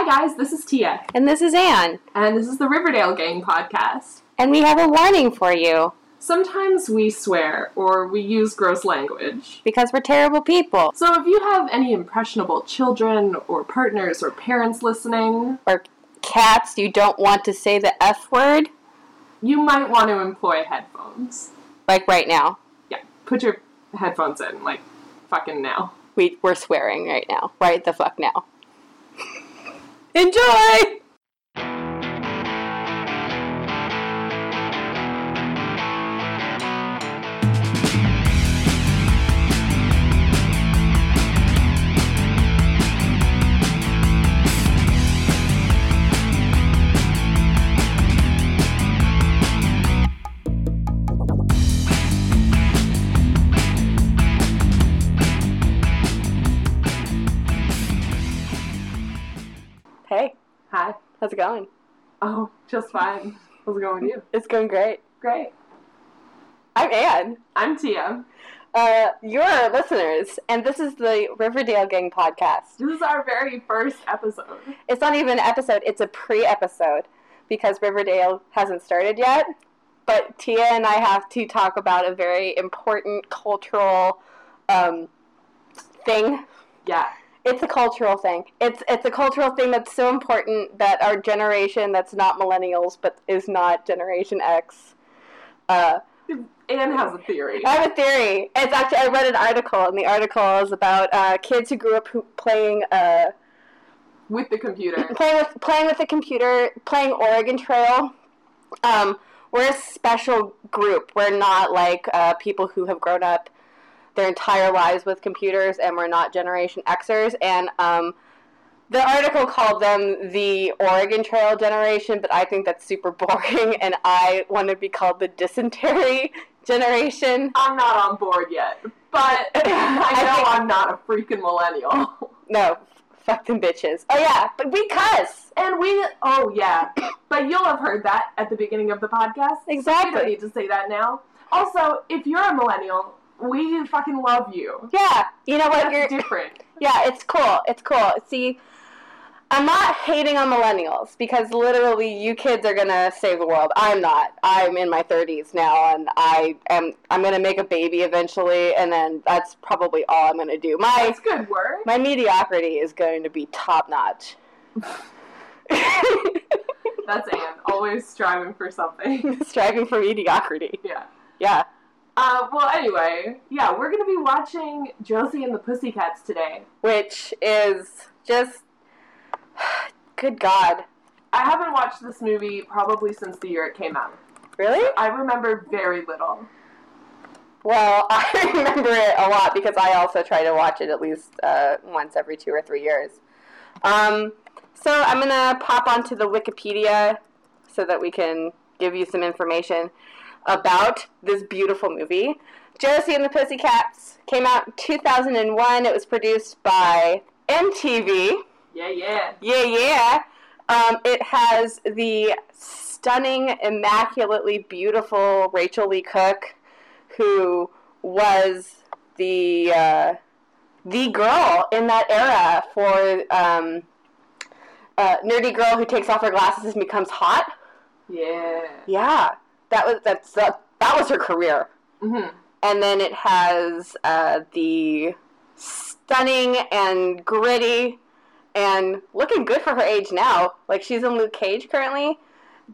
Hi, guys, this is Tia, And this is Anne. and this is the Riverdale Gang podcast. And we have a warning for you Sometimes we swear or we use gross language. because we're terrible people. So if you have any impressionable children or partners or parents listening, Or cats, you don't want to say the F word, you might want to employ headphones. like right now. Yeah, put your headphones in, like, fucking now. We, we're swearing right now. Right the fuck now. Enjoy! How's it going? Oh, just fine. How's it going with you? It's going great. Great. I'm Anne. I'm Tia. Uh, you're our listeners, and this is the Riverdale Gang podcast. This is our very first episode. It's not even an episode, it's a pre episode because Riverdale hasn't started yet. But Tia and I have to talk about a very important cultural um, thing. Yeah. It's a cultural thing. It's it's a cultural thing that's so important that our generation, that's not millennials, but is not Generation X. Uh, Anne has a theory. I have a theory. It's actually I read an article, and the article is about uh, kids who grew up who- playing uh, With the computer. playing with playing with the computer, playing Oregon Trail. Um, we're a special group. We're not like uh, people who have grown up their entire lives with computers, and we're not Generation Xers. And um, the article called them the Oregon Trail generation, but I think that's super boring, and I want to be called the dysentery generation. I'm not on board yet, but I I know think- I'm not a freaking millennial. No, fuck them bitches. Oh yeah, but we cuss. And we, oh yeah, but you'll have heard that at the beginning of the podcast. Exactly. You don't need to say that now. Also, if you're a millennial, we fucking love you. Yeah, you know what? That's You're different. yeah, it's cool. It's cool. See, I'm not hating on millennials because literally you kids are gonna save the world. I'm not. I'm in my 30s now, and I am. I'm gonna make a baby eventually, and then that's probably all I'm gonna do. My That's good work. my mediocrity is going to be top notch. That's Anne, always striving for something. Striving for mediocrity. yeah. Yeah. Uh, well, anyway, yeah, we're gonna be watching Josie and the Pussycats today. Which is just good God. I haven't watched this movie probably since the year it came out. Really? I remember very little. Well, I remember it a lot because I also try to watch it at least uh, once every two or three years. Um, so I'm gonna pop onto the Wikipedia so that we can give you some information about this beautiful movie. Josie and the Pussycats came out in 2001. It was produced by MTV. Yeah, yeah. Yeah, yeah. Um, it has the stunning, immaculately beautiful Rachael Leigh Cook, who was the uh, the girl in that era for um, uh, nerdy girl who takes off her glasses and becomes hot. Yeah. Yeah, that was that's that, that was her career. Mm-hmm. And then it has uh, the stunning and gritty and looking good for her age now. Like she's in Luke Cage currently,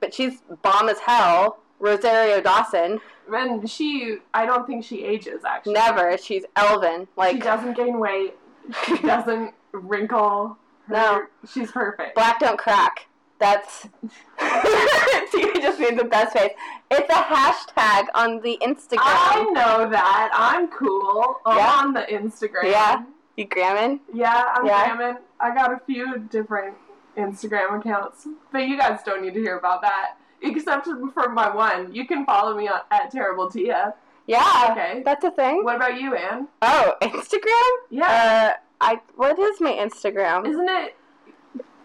but she's bomb as hell. Rosario Dawson, And she, I don't think she ages actually. never. She's Elvin. She Like doesn't gain weight. She doesn't wrinkle. Her- No. She's perfect. black don't crack. That's you just made the best face. It's a hashtag on the Instagram. I know that. I'm cool. I'm Yeah. on the Instagram. Yeah. You gramming? Yeah, I'm Yeah. gramming. I got a few different Instagram accounts, but you guys don't need to hear about that. Except for my one. You can follow me on, at Terrible Tia. Yeah. Okay. That's a thing. What about you, Anne? Oh, Instagram? Yeah. Uh, I what is my Instagram? Isn't it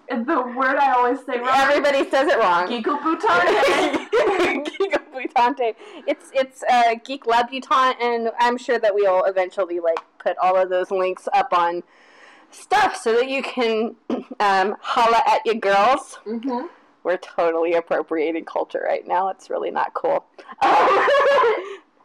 the word I always say wrong? Everybody says it wrong. Geekle Butante. Geek Butante. It's it's uh, Geek Labutante, and I'm sure that we'll eventually like put all of those links up on stuff so that you can um, holla at your girls. Mm-hmm. We're totally appropriating culture right now. It's really not cool.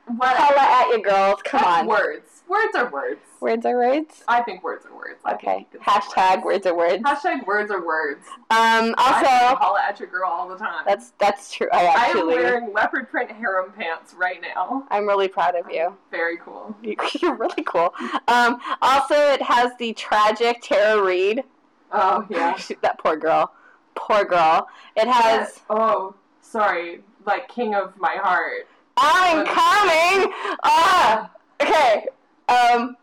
What? holla at your girls. Come That's on. Words. Words are words. Words are words. I think words are words. Okay. you Hashtag words are words. Hashtag words are words. Um. I Also, holla at your girl all the time. that's that's true. I actually. I am wearing leopard print harem pants right now. I'm really proud of you. Very cool. You- You're really cool. Um. Also, it has the tragic Tara Reid. Oh yeah. that poor girl. Poor girl. It has. Oh, sorry. Like king of my heart. Alan Cumming. Ah. Okay. Um.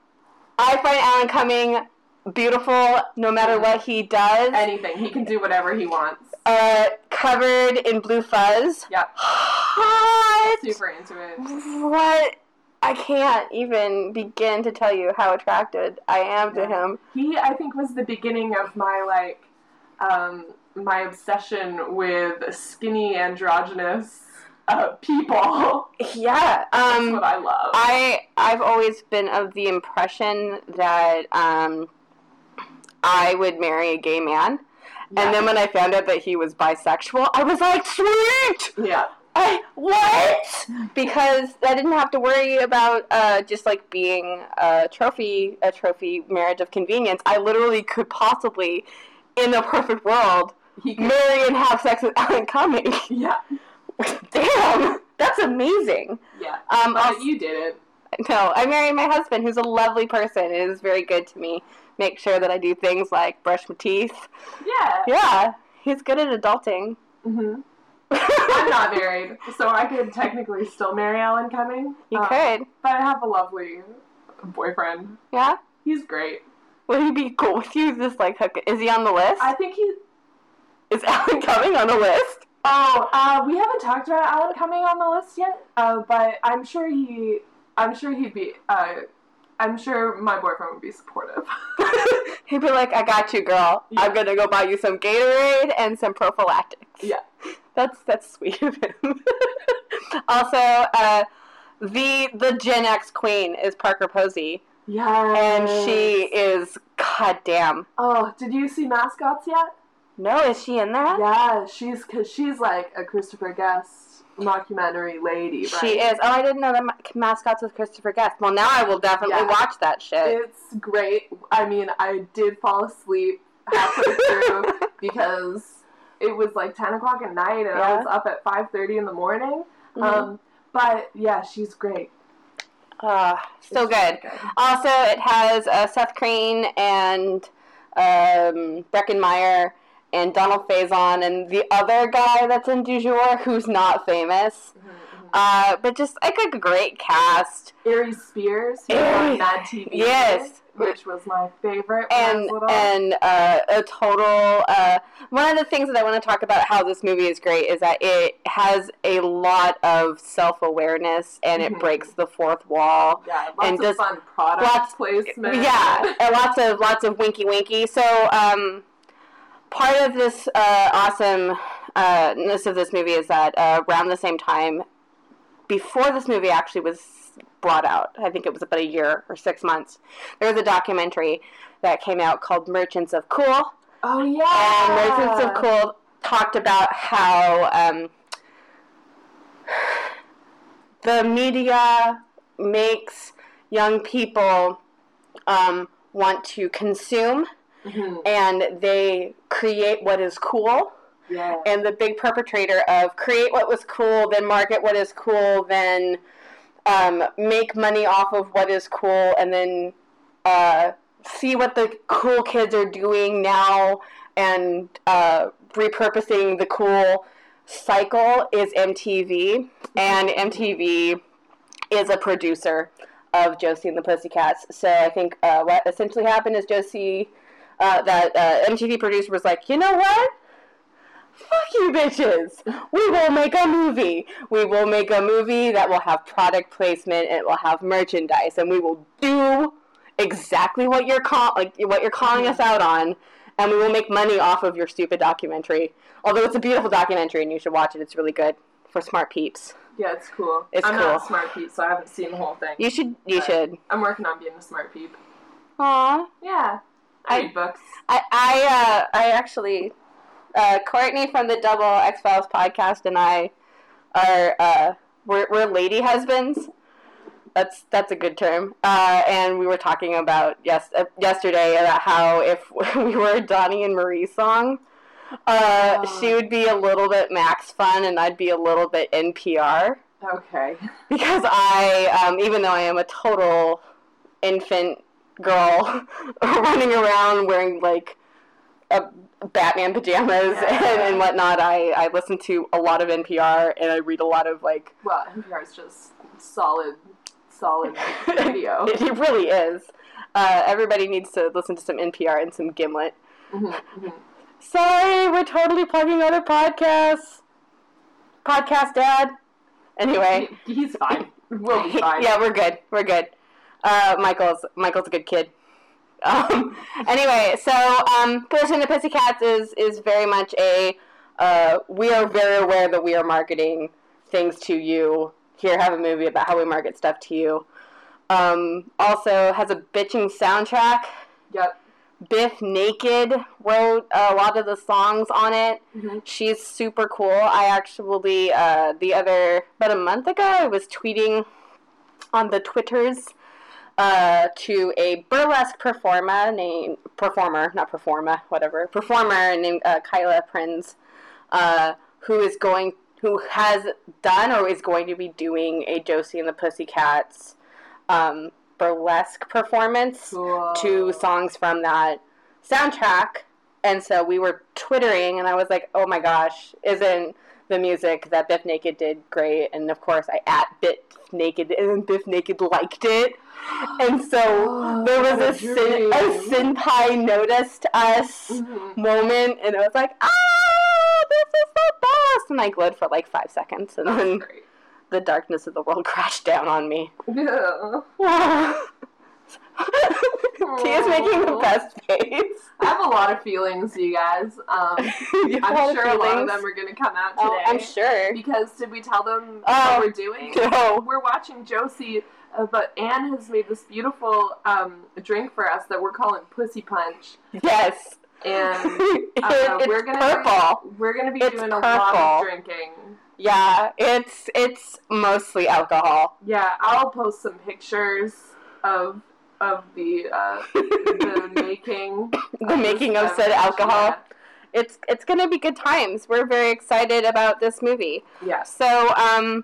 I find Alan Cumming beautiful no matter what he does. Anything. He can do whatever he wants. Uh, covered in blue fuzz. Yep. Hot. Super into it. What? I can't even begin to tell you how attracted I am to him. He, I think, was the beginning of my like, um, my obsession with skinny androgynous uh, people. Yeah. That's Um. what I love. I I've always been of the impression that um, I would marry a gay man, and then when I found out that he was bisexual, I was like, sweet. yeah. I what? Because I didn't have to worry about uh, just like being a trophy, a trophy marriage of convenience. I literally could possibly, in a perfect world, marry and have sex with Alan Cumming. yeah. Damn, that's amazing. Yeah. Um, But you did it. no, I married my husband, who's a lovely person and is very good to me. Make sure that I do things like brush my teeth. Yeah. Yeah, he's good at adulting. hmm I'm not married, so I could technically still marry Alan Cumming. You Um, could. But I have a lovely boyfriend. Yeah. He's great. Would he be cool with you? Just like hook? Is he on the list? I think he. Is Alan Cumming on the list? Oh, uh, we haven't talked about Alan Cumming on the list yet. Uh, but I'm sure he. I'm sure he'd be. Uh, I'm sure my boyfriend would be supportive. He'd be like, "I got you, girl. Yeah. I'm gonna go buy you some Gatorade and some prophylactics." Yeah. That's that's sweet of him. also, uh, the the Gen X queen is Parker Posey. yeah. and she is goddamn. Oh, did you see mascots yet? No, is she in that? Yeah, she's because she's like a Christopher Guest mockumentary lady. Right? She is. Oh, I didn't know that ma- mascots with Christopher Guest. Well, now I will definitely Yeah. watch that shit. It's great. I mean, I did fall asleep halfway through because it was like ten o'clock at night, and I was up at five thirty in the morning. Mhm. Um, but yeah, she's great. Ah, so It's good. Also, it has uh, Seth Green and um, Breckin Meyer and Donald Faison and the other guy that's in Du jour who's not famous. Mhm, mhm. Uh, but just like a great cast. Aries Spears, who Aries. on Mad TV, Yes. which was my favorite. and and uh, a total uh, one of the things that I want to talk about how this movie is great is that it has a lot of self awareness and it Mhm. breaks the fourth wall. yeah, lots and of just fun product lots- placement. Yeah, and lots of lots of winky winky. So um, part of this uh, awesomeness of this movie is that uh, around the same time, before this movie actually was brought out, I think it was about a year or six months. There was a documentary that came out called Merchants of Cool, Oh yeah. and Merchants of Cool talked about how um, the media makes young people um, want to consume Mhm. and they create what is cool. Yeah. And the big perpetrator of create what was cool, then market what is cool, then um, make money off of what is cool, and then uh, see what the cool kids are doing now and uh, repurposing the cool cycle is MTV. And MTV is a producer of Josie and the Pussycats. So I think uh, what essentially happened is Josie, uh, that uh, MTV producer was like, you know what? Fuck you bitches. We will make a movie. We will make a movie that will have product placement and it will have merchandise and we will do exactly what you're call- like what you're calling us out on and we will make money off of your stupid documentary. Although it's a beautiful documentary and you should watch it. It's really good for smart peeps. Yeah, it's cool. It's I'm cool. not a smart peep, so I haven't seen the whole thing. You should you should. I'm working on being a smart peep. Aw. Yeah. I I- read books. I I, uh, I actually, uh, Courtney from the Double X Files podcast and I are uh, we're we're lady husbands. That's that's a good term. Uh, and we were talking about yes uh, yesterday about how if we were a Donnie and Marie song, uh, Oh. she would be a little bit Max Fun and I'd be a little bit NPR Okay. because I, um, even though I am a total infant girl running around wearing like a Batman pajamas Yeah. and, and whatnot, I, I listen to a lot of NPR and I read a lot of like. Well, NPR is just solid, solid radio. it, it really is. Uh, everybody needs to listen to some NPR and some Gimlet. Mhm, mhm. Sorry, we're totally plugging other podcasts. Podcast Dad. Anyway. He- he's fine. We'll be fine. yeah, we're good. We're good. Uh, Michael's Michael's a good kid. Um, anyway, so um, Puss and the Pussycats is is very much a. Uh, we are very aware that we are marketing things to you. Here, have a movie about how we market stuff to you. Um, also has a bitching soundtrack. Yep. Bif Naked wrote a lot of the songs on it. Mhm. She's super cool. I actually, uh, the other, about a month ago, I was tweeting on the Twitters uh, to a burlesque performer named, performer, not performer, whatever, performer named uh, Kyla Prinz, uh, who is going, who has done or is going to be doing a Josie and the Pussycats um, burlesque performance Cool. two songs from that soundtrack. And so we were twittering, and I was like, oh my gosh, isn't the music that Bif Naked did great? And of course, I at Bif Naked, and Bif Naked liked it. And so Oh, there was a, sin, a senpai noticed us Mhm. moment, and I was like, ah, this is the best. And I glowed for like five seconds, and then Great. the darkness of the world crashed down on me. Yeah. Tia's making the best face. I have a lot of feelings, you guys. Um, You I'm sure a lot of them are going to come out today. Oh, I'm sure. Because did we tell them Oh. what we're doing? No. We're watching Josie, uh, but Anne has made this beautiful um, drink for us that we're calling Pussy Punch, Yes. and uh, it's we're gonna purple. we're gonna be It's doing a lot of drinking. Yeah, it's it's mostly alcohol. Yeah, I'll post some pictures of of the uh, the making the this making of said alcohol. It's it's gonna be good times. We're very excited about this movie. Yeah. Yes. So, um,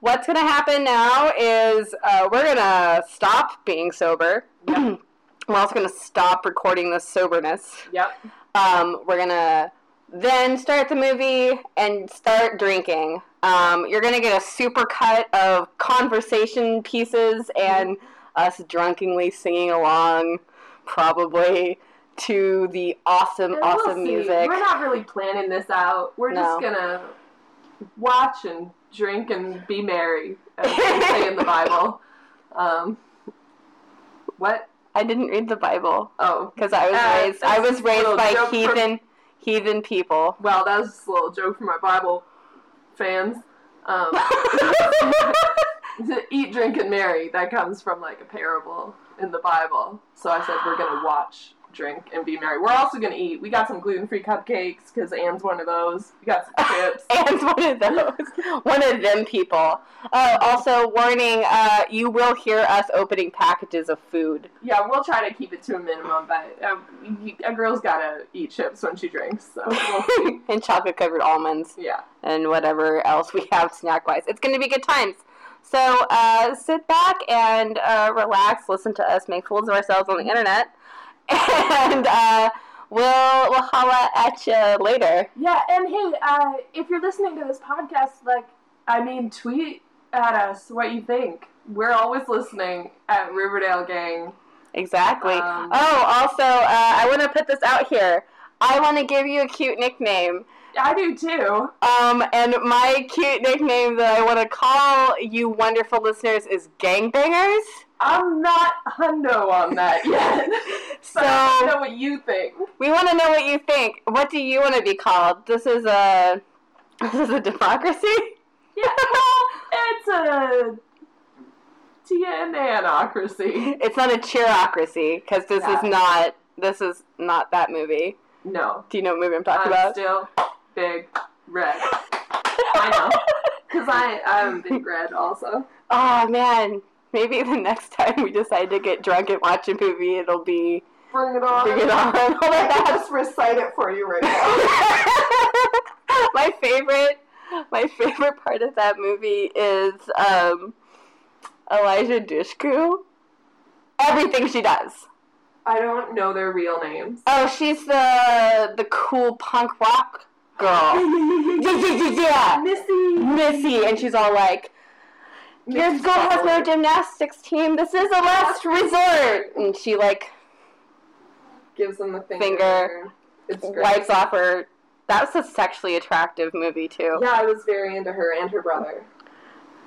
what's gonna happen now is uh, we're gonna stop being sober. Yep. we're also gonna stop recording this soberness. Yep. Um, we're gonna then start the movie and start drinking. Um, you're gonna get a super cut of conversation pieces and us drunkenly singing along, probably to the awesome, And awesome music. We're not really planning this out. We're No. just gonna watch and drink and be merry, as they say in the Bible. Um, what? I didn't read the Bible Oh, because I was Uh, raised. I was raised by from- heathen, heathen people. well, that was just a little joke for my Bible fans. Um, to eat, drink, and marry. That comes from like a parable in the Bible. So I said we're gonna watch, drink, and be merry. We're also gonna eat. We got some gluten-free cupcakes because Anne's one of those. We got some chips. and one of those, one of them people. Uh, also, warning: uh, you will hear us opening packages of food. Yeah, we'll try to keep it to a minimum, but uh, y- a girl's gotta eat chips when she drinks, so we'll and chocolate covered almonds Yeah. and whatever else we have snack wise. It's going to be good times. So uh, sit back and uh, relax, listen to us make fools of ourselves on the internet, and uh, we'll we'll holla at you later. Yeah, and hey, uh, if you're listening to this podcast, like, I mean, tweet at us what you think. We're always listening at Riverdale Gang. Exactly. Um, oh, also, uh, I want to put this out here. I want to give you a cute nickname. I do too. Um, and my cute nickname that I want to call you wonderful listeners is Gangbangers. I'm not hundo on that yet. So I know what you think. we want to know what you think. What do you want to be called? This is a this is a democracy. Yeah, well, it's a Tia. It's not a cheerocracy because this is not this is not that movie. No. Do you know what movie I'm talking I'm about? still big red. I know. Because I, I'm big red also. Oh man, maybe the next time we decide to get drunk and watch a movie, it'll be Bring it on. Bring It On. Oh my I can God. just recite it for you right now. my favorite my favorite part of that movie is um, Eliza Dushku. Everything she does. I don't know their real names. Oh, she's the the cool punk rock girl. yeah, yeah, yeah, yeah. Missy. Missy, and she's all like, "Your Missy school has no gymnastics team. This is a last resort." And she like Gives them the finger. Finger. It's great. wipes off her. That was a sexually attractive movie too. Yeah, I was very into her and her brother.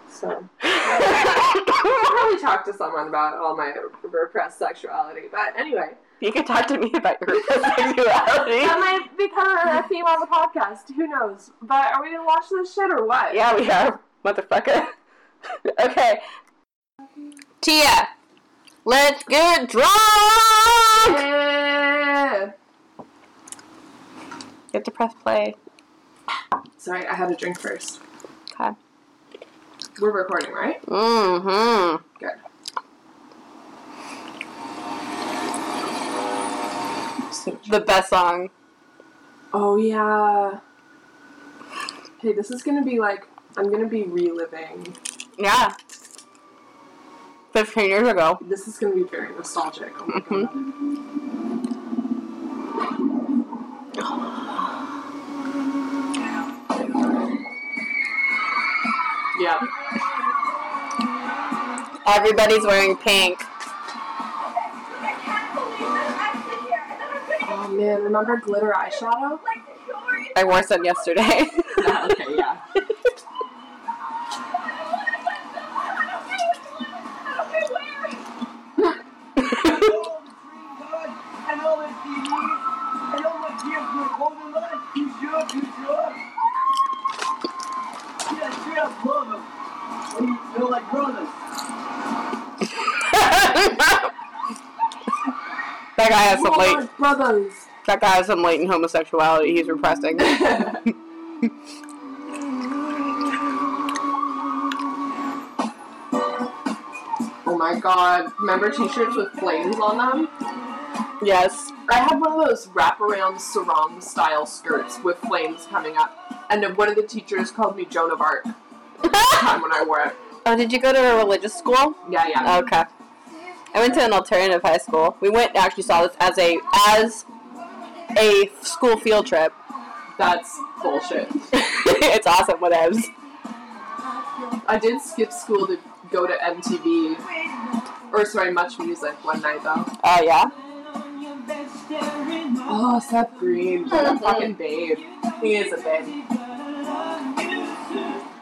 So. I'll probably talk to someone about all my repressed sexuality. But anyway, you could talk to me about your sexuality. that might become a theme on the podcast. Who knows? But are we gonna watch this shit or what? Yeah, we are, motherfucker. okay. Tia, let's get drunk! Yeah. You have to press play. Sorry, I had a drink first. Okay. We're recording, right? Mm-hmm. Good. The best song. Oh yeah. Hey, this is gonna be like I'm gonna be reliving. Yeah. 15 years ago. This is gonna be very nostalgic. Oh my Mhm. god. Yeah. Everybody's wearing pink. Oh remember glitter eyeshadow? I wore some yesterday. Yeah, okay, yeah. And all the CDs, and all the gifts we're holding on. You sure? You sure? Yeah, straight up love them. And you feel like brothers. that guy has some. Lord brothers. That guy has some latent homosexuality. He's repressing. oh my god. Remember t-shirts with flames on them? yes. I had one of those wraparound sarong style skirts with flames coming up. And then one of the teachers called me Joan of Arc the time when I wore it. oh, did you go to a religious school? Yeah, yeah. Okay. I went to an alternative high school. We went actually saw this as a as a school field trip. That's bullshit. it's awesome, whatevs. I did skip school to go to MTV. Or sorry, Much Music one night though. Oh yeah. Oh, Seth Green. What a fucking babe. He is a babe.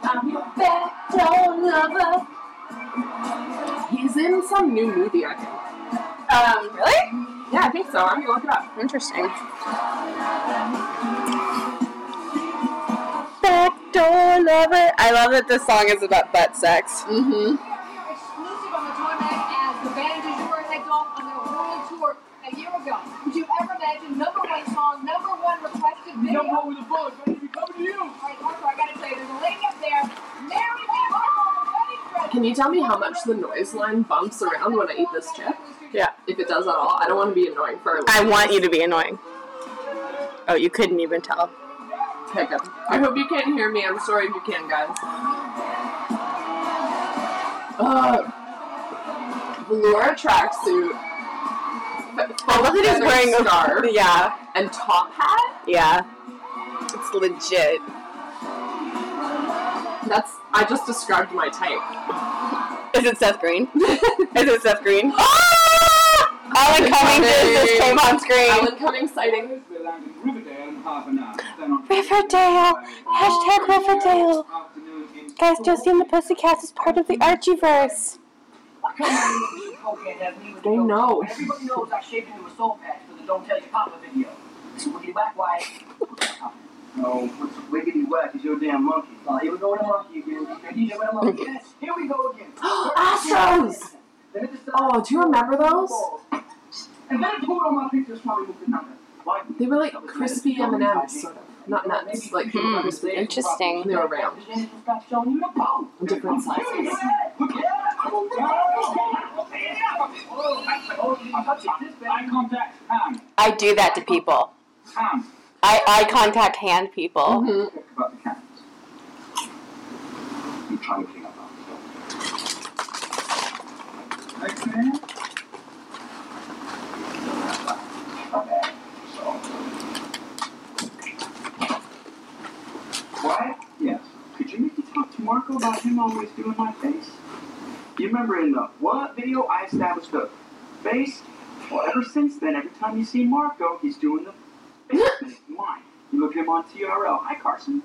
I'm your backdoor lover. He's in some new movie, I think. Um, really? Yeah, I think so. I'm gonna look it up. Interesting. Backdoor lover. I love that this song is about butt sex. Mm-hmm. exclusive on the tour mag as the band du jour heads off on their world tour a year ago. Would you ever imagine number one song, number one requested video? Jump over the bullets, ready to be coming to you. All right, Arthur, I gotta tell you, there's a lady up there. Mary Lee Marshall on the wedding dress. Can you tell me how much the noise line bumps around when I eat this chip? Yeah. If it does at all, I don't want to be annoying for. I want you to be annoying. Oh, you couldn't even tell. I hope you can't hear me. I'm sorry if you can, guys. Uh, velour tracksuit. I love that he's wearing a scarf Yeah, and top hat. yeah. It's legit. That's. I just described my type. Is it Seth Green? Is it Seth Green? Alan Cummings just came on screen. Alan Cumming sighting. Riverdale in half an hour. Then on Riverdale. Hashtag Riverdale. Guys, Josie and the Pussycats is part of the Archieverse. They know. Everybody knows I shaved into a soul patch for the Don't Tell Your Papa video. It's wiggity whack whack. No, what's wiggity whack is your damn monkey. Oh, here we go with a monkey again. DJ with a monkey. Yes, here we go again. Astros! Oh, do you remember those? And then put on my pictures while we the number. They were like crispy M and M's, sort of. Not nuts, like Hmm, crispy. interesting. They were round. In different sizes. Eye contact, Ham. I do that to people. Ham. I eye contact hand people. hmm Talk about the cameras. You try and clean up after. Okay. Okay. So. What? Yes. Could you maybe talk to Marco about him always doing my face? You remember in the what video I established the face? Well, ever since then, every time you see Marco, he's doing the face. mine. You look at him on TRL. Hi, Carson.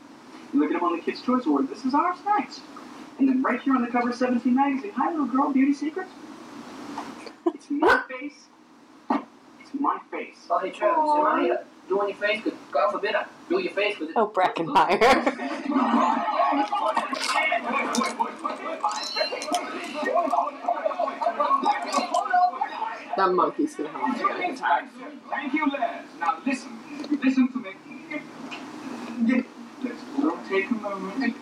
You look at him on the Kids' Choice Award. This is ours next. And then right here on the cover of 17 magazine. Hi, little girl. Beauty secrets. It's my face. It's my face. Oh, hey, Travis, am I uh, doing your face? Cause God forbid I do your face. Cause Oh, Breckin Meyer. That monkey's gonna have a panic attack. Thank you, Les. Now listen. Listen to me. Let's all take a moment.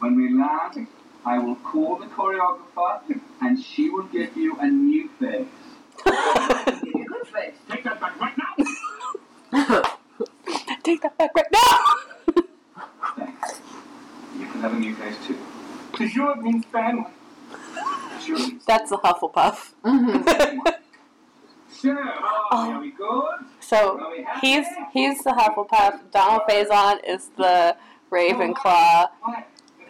When we land, I will call the choreographer and she will give you a new face. give you a good face. Take that back right now. Take that back right now. Thanks. You can have a new face too. Because you means family. That's a Hufflepuff. So, oh, um, are we good? So Are we happy? he's he's the Hufflepuff. Donald Faison is the Ravenclaw. Oh, what?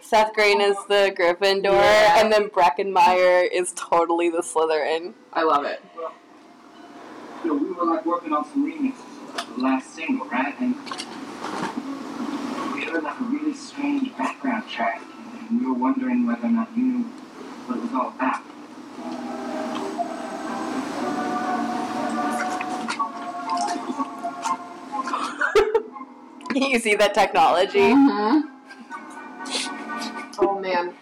Seth Green is the Gryffindor, Yeah. and then Breckin Meyer is totally the Slytherin. I love it. You know, we were like working on some remixes of the last single, right? And we heard like a really strange background track, and we were wondering whether or not you knew what it was all about. you see that technology? hmm Oh man.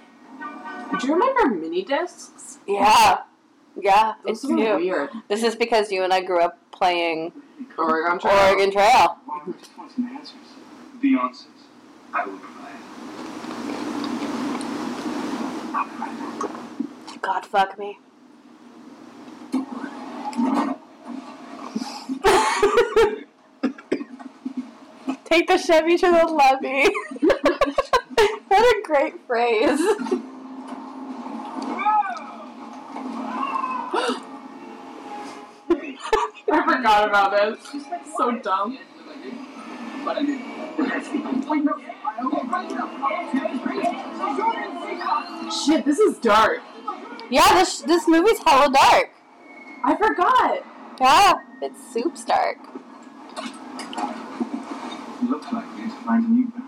Do you remember mini discs? Yeah, yeah, it's Those were you. weird. This is because you and I grew up playing Oregon Trail. Oregon Trail. Well, we just want some answers. The answers I will provide. I'll provide. God fuck me. Take the Chevy to the levee. what a great phrase. I forgot about it. So dumb. But I did. Shit, this is dark. Yeah, this this movie's hella dark. I forgot. Yeah, it's soup dark. Looks like we need to find a new band.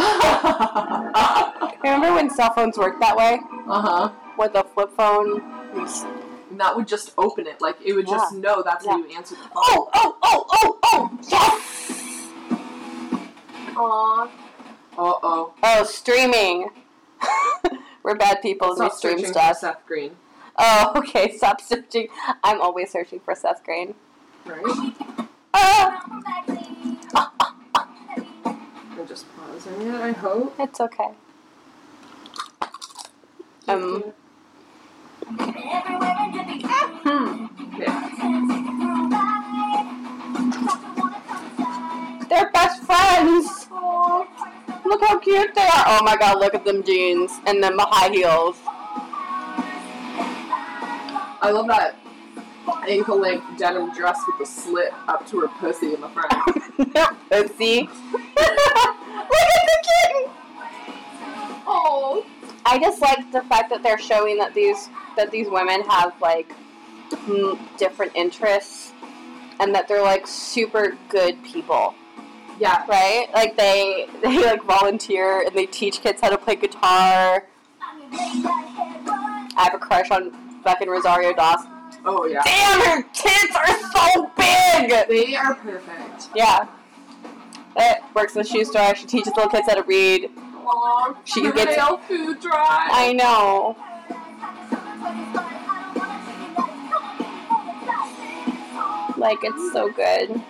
Remember when cell phones worked that way? Uh huh. With a flip phone? And that would just open it. Like it would just know that's how you answer the phone. Oh, oh, oh, oh, oh! Yes! Aw. Uh oh. Oh, streaming. We're bad people and we stream searching for stuff. Seth Green. Oh, okay. Stop searching. I'm always searching for Seth Green. Right? Ah, I'm just pausing it, I hope. it's okay. Um. Hmm. They're best friends. Look how cute they are. Oh my god, look at them jeans and them high heels. I love that ankle length denim dress with the slit up to her pussy in the front. Pussy. look at the kitten. Oh. I just like the fact that they're showing that these that these women have like different interests and that they're like super good people, Yeah. right? Like they they like volunteer and they teach kids how to play guitar. I have a crush on fucking Rosario Dawson. Oh yeah. Damn, her tits are so big. They are perfect. Yeah. It works in a shoe store. She teaches little kids how to read. She gets- food drive. I know. Like it's so good.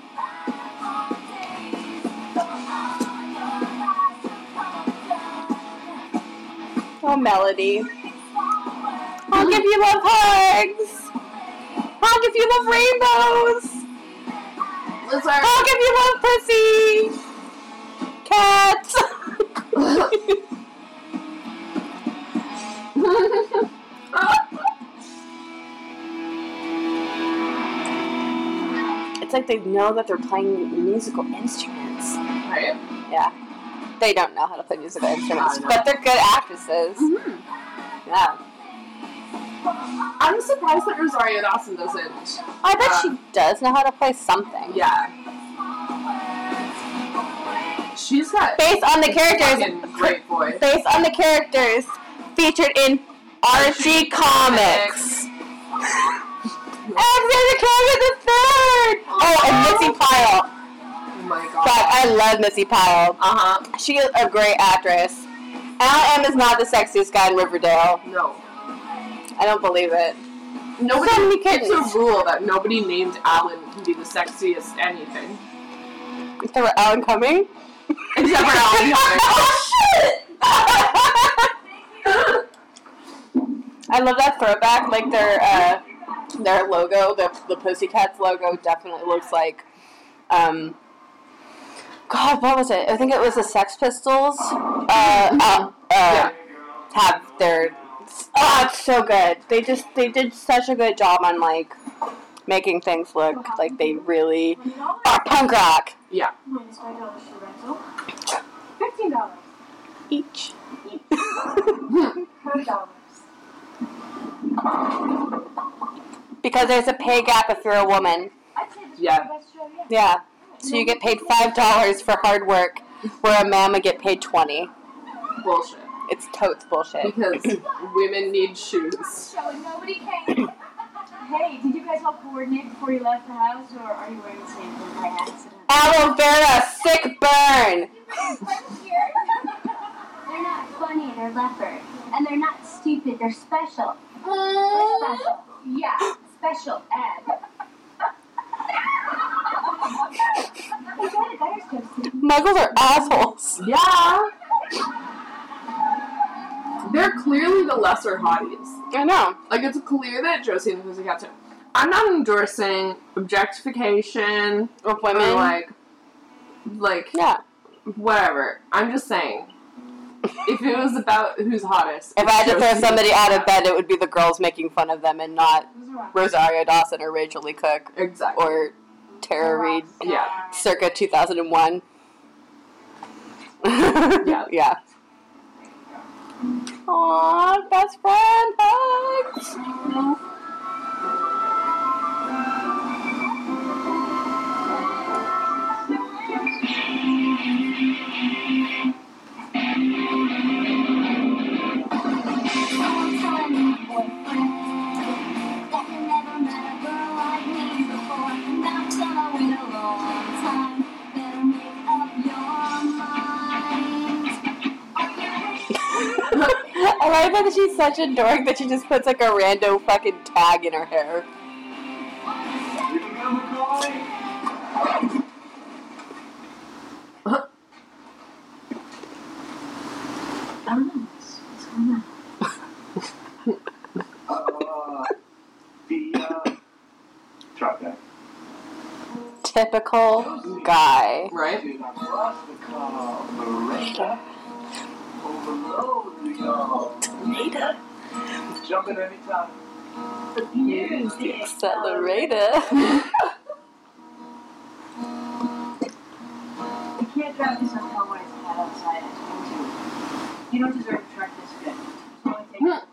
Oh, Melody. I'll give you love hugs. I'll give you love rainbows. I'll give you love pussy. Cats. it's like they know that they're playing musical instruments. right? Yeah. They don't know how to play musical instruments, but they're good actresses. Yeah. I'm surprised that Rosario Dawson doesn't. I bet Uh, she does know how to play something. Yeah. She's got Based on the characters, great voice. based on the characters featured in Archie Comics. Alexander the third. Oh, and Missi Pyle. Oh my god. Fuck, I love Missi Pyle. Uh huh. She is a great actress. Alan M is not the sexiest guy in Riverdale. No. I don't believe it. Nobody. So it's a rule that nobody named Alan can be the sexiest anything. Is there Alan Cumming? Except for Alan Cumming. I love that throwback. Like their uh, their logo, the the Pussycats logo, definitely looks like. Um, God, what was it? I think it was the Sex Pistols. Uh, uh, uh, Yeah. have their. Oh, it's so good. They just they did such a good job on like making things look like they really are punk rock. Yeah. Minus five dollars for rental. Fifteen dollars Each. per dollars. because there's a pay gap if you're a woman. I'd say this Yeah. is the best show yet. Yeah. So you get paid five dollars for hard work, where a man would get paid twenty. Bullshit. It's totes bullshit. Because women need shoes. Show and nobody came. hey, did you guys all coordinate before you left the house, or are you wearing the same thing by accident? Aloe vera, sick burn. They're not funny, they're leopard. And they're not stupid, they're special. They're special. Yeah, special ed. Enjoy the. Muggles are assholes. Yeah. They're clearly the lesser hotties. I know. Like it's clear that Josie and the Pussycats are. I'm not endorsing objectification Of or women. like, like yeah. whatever. I'm just saying. If it was about who's hottest, If I had to throw somebody out of bed, it would be the girls making fun of them and not Rosario Dawson or Rachael Leigh Cook exactly. or Tara Reid yeah, circa 2001. Yeah. yeah. Aww, best friend hugs. Someone telling me, boyfriend, that you never met a girl like me before. Now tell her wait a long time. Better make up your mind. Are you ready? I like that she's such a dork that she just puts like a rando fucking tag in her hair. You can go, McCoy. I don't know. What's, what's going on? Uh, the, uh, drop that. Typical guy. right. Dude, I lost the call. Miranda. Overload, y'all. Jump in anytime. Accelerator. You can't drive this on Conway's head outside. I you. You don't deserve a truck this good. It's only taking for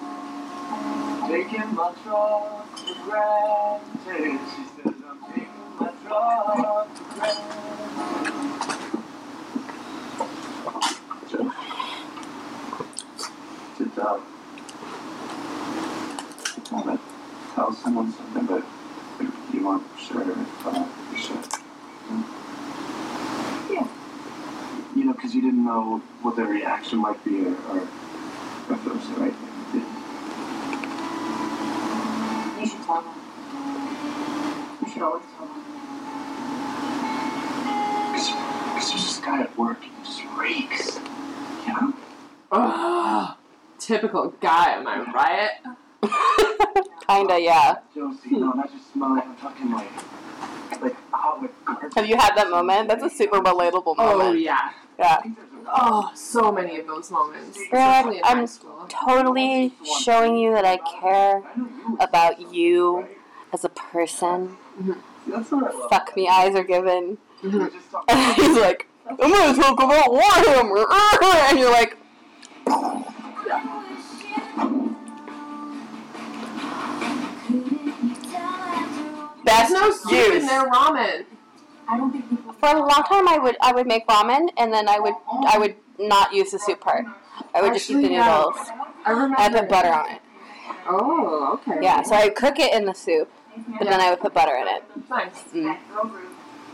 granted. Taking my truck for granted. She says I'm taking my truck for granted. Just, uh, I want to tell someone something, but you weren't sure if uh, you should. Yeah. You know, because you didn't know what their reaction might be or, or if it was the right thing to do. You should tell them. You should always tell them. Because there's this guy at work, he just reeks. You know? Ugh. Typical guy, am I right? Kinda, yeah. Josie, no, not just smell like I'm talking like, like hot with garbage. Have you had that moment? That's a super relatable oh, moment. Oh yeah. Yeah. Oh, so many of those moments. You're like, in I'm school. Totally showing you that I care about you as a person. Mm-hmm. That's what I love. Fuck me, eyes are given. Mm-hmm. We're just talking- And he's like, I'm gonna talk about Warhammer. And you're like, There's best no soup in use. their ramen. I don't think people. For a long time, I would I would make ramen, and then I would I would not use the soup part. I would just eat the Actually, yeah. noodles. I remember. I put butter on it. Oh, okay. Yeah, so I would cook it in the soup, but then I would put butter in it. Nice. Mm.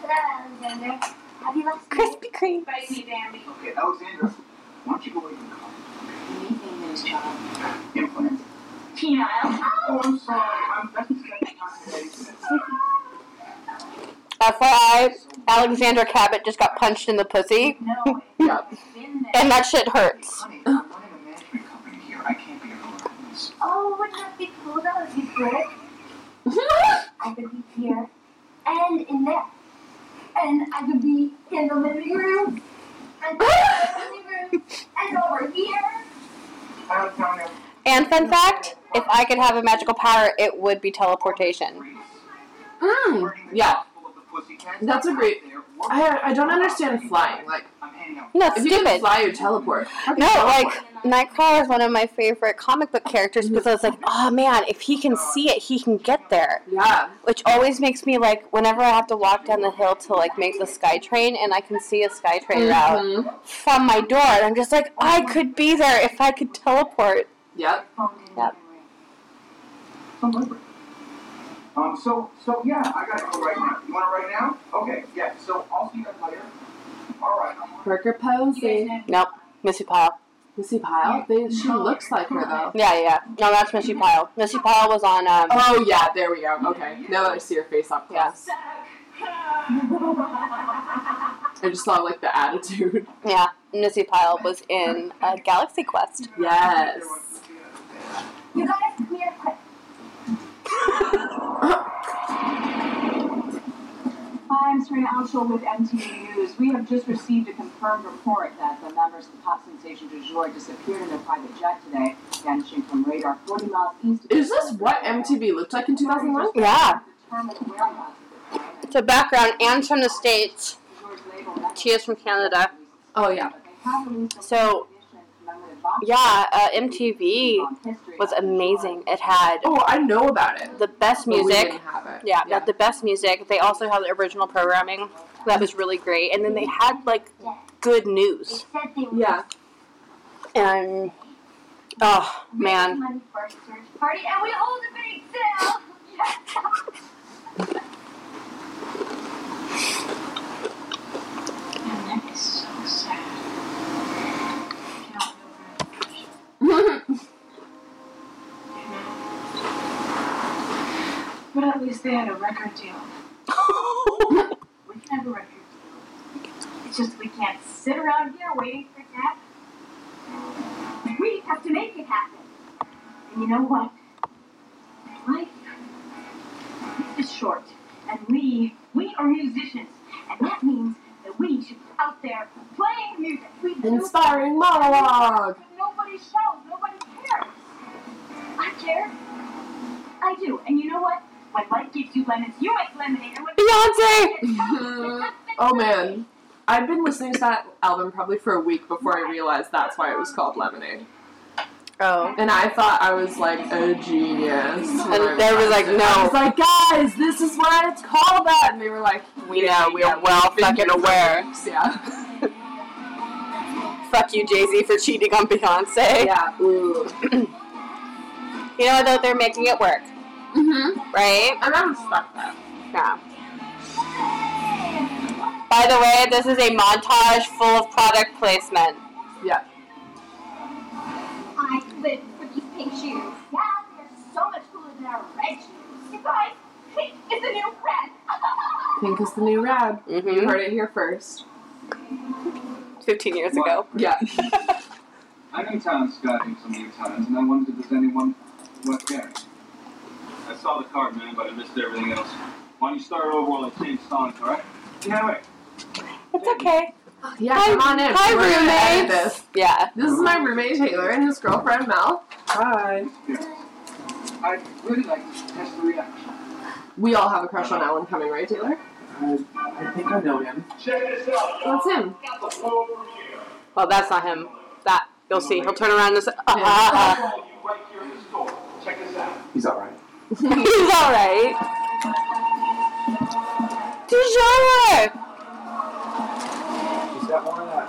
Alexandra, have you left Krispy Kreme. Face me, Bambi. Okay, Alexandra, why don't you go away from the car? anything in his job? Implants. Penile. Oh, I'm sorry. I'm that's the second time today. FYI, Alexandra Cabot just got punched in the pussy, No, Yep. it's been there. and that shit hurts. I'm running a management company here. I can't be everywhere at once. Oh, wouldn't that be cool though if you could? I could be here and in there. And I could be in the living room and in the living room and over here. I'm telling you. And fun fact, if I could have a magical power, it would be teleportation. Mm, yeah. That's a great- I, I don't understand flying. Like, No, it's if you can stupid. fly, you teleport. How can No, you like? Nightcrawler is one of my favorite comic book characters because I was like, oh man, if he can see it, he can get there. Yeah. Which always makes me like, whenever I have to walk down the hill to like make the SkyTrain, and I can see a SkyTrain route Mhm. from my door, and I'm just like, I could be there if I could teleport. Yep. Phone didn't Yep. Ring. Um, so, so yeah, I gotta go right now. You want it right now? Okay, yeah. So I'll see you guys later. All right. Parker You guys Posey. Nope, Missi Pyle. Missi Pyle? They, she looks like her though. Yeah, yeah. No, that's Missi Pyle. Missi Pyle was on. Um, Oh yeah, there we go. Okay. Now that I see her face up close. I just saw like the attitude. Yeah, Missi Pyle was in uh, Galaxy Quest. Yes. You guys, come here quick. Hi, I'm Serena Altschul with MTV News. We have just received a confirmed report that the members of the pop sensation du jour disappeared in their private jet today, vanishing from radar 40 miles east of Is this what MTV looked like in 2001? Yeah. Determined whereabouts of the plane. It's a background. Anne's from the States. Du jour's label met She is from Canada. Oh yeah. but they have released a So, edition commemorative box Yeah, uh, MTV was of Du Jour. amazing. It had Oh, I know about it. the best but we music. didn't have it. Yeah, but the best music. They also had the original programming that was really great, and then they had like good news. said they were Yeah. And oh man, money for a search party, and we hold a big sale. And that is so sad. Cannot feel very But at least they had a record deal. We can have a record deal. It's just we can't sit around here waiting for it to happen. We have to make it happen. And you know what? Life is short, and we, we are musicians, and that means that we should out there playing music. We Inspiring monologue. but nobody shows, nobody cares. I care. I do, and you know what? When life gives you lemons, you make lemonade. And when Beyonce. oh man. I've been listening to that album probably for a week before I realized that's why it was called Lemonade. Oh, And I thought I was like a genius. And they were like, no. I was like, guys, this is why it's called that. And they were like, we know. We're well fucking aware. Yeah. Fuck you, Jay Z, for cheating on Beyonce. yeah. Ooh. You know though they're making it work, Mm-hmm. right? And I respect that. Yeah. By the way, this is a montage full of product placement. Yeah. I live for these pink shoes. Yeah, they're so much cooler than our red shoes. You guys, Pink is the new red. Pink is the new red. You hmm heard it here first. 15 years ago. Yeah. I'm in town scouting some new talent, and I wondered if there's anyone worth caring. I saw the card, man, but I missed everything else. Why don't you start over while I change songs, alright? Yeah, wait. It's okay. Yeah, Hi- come on in. hi, We're gonna edit roommates. This. Yeah. this is my roommate Taylor and his girlfriend Mel. Hi. I'd really like to test the reaction. We all have a crush on Alan Cumming, right, Taylor? I, I think I know him. Check this out. That's him. Well, that's not him. That you'll see. He'll turn around and say, you right here in the store. Check this. He's alright. ah. He's all right. Toujours. He's got more of that.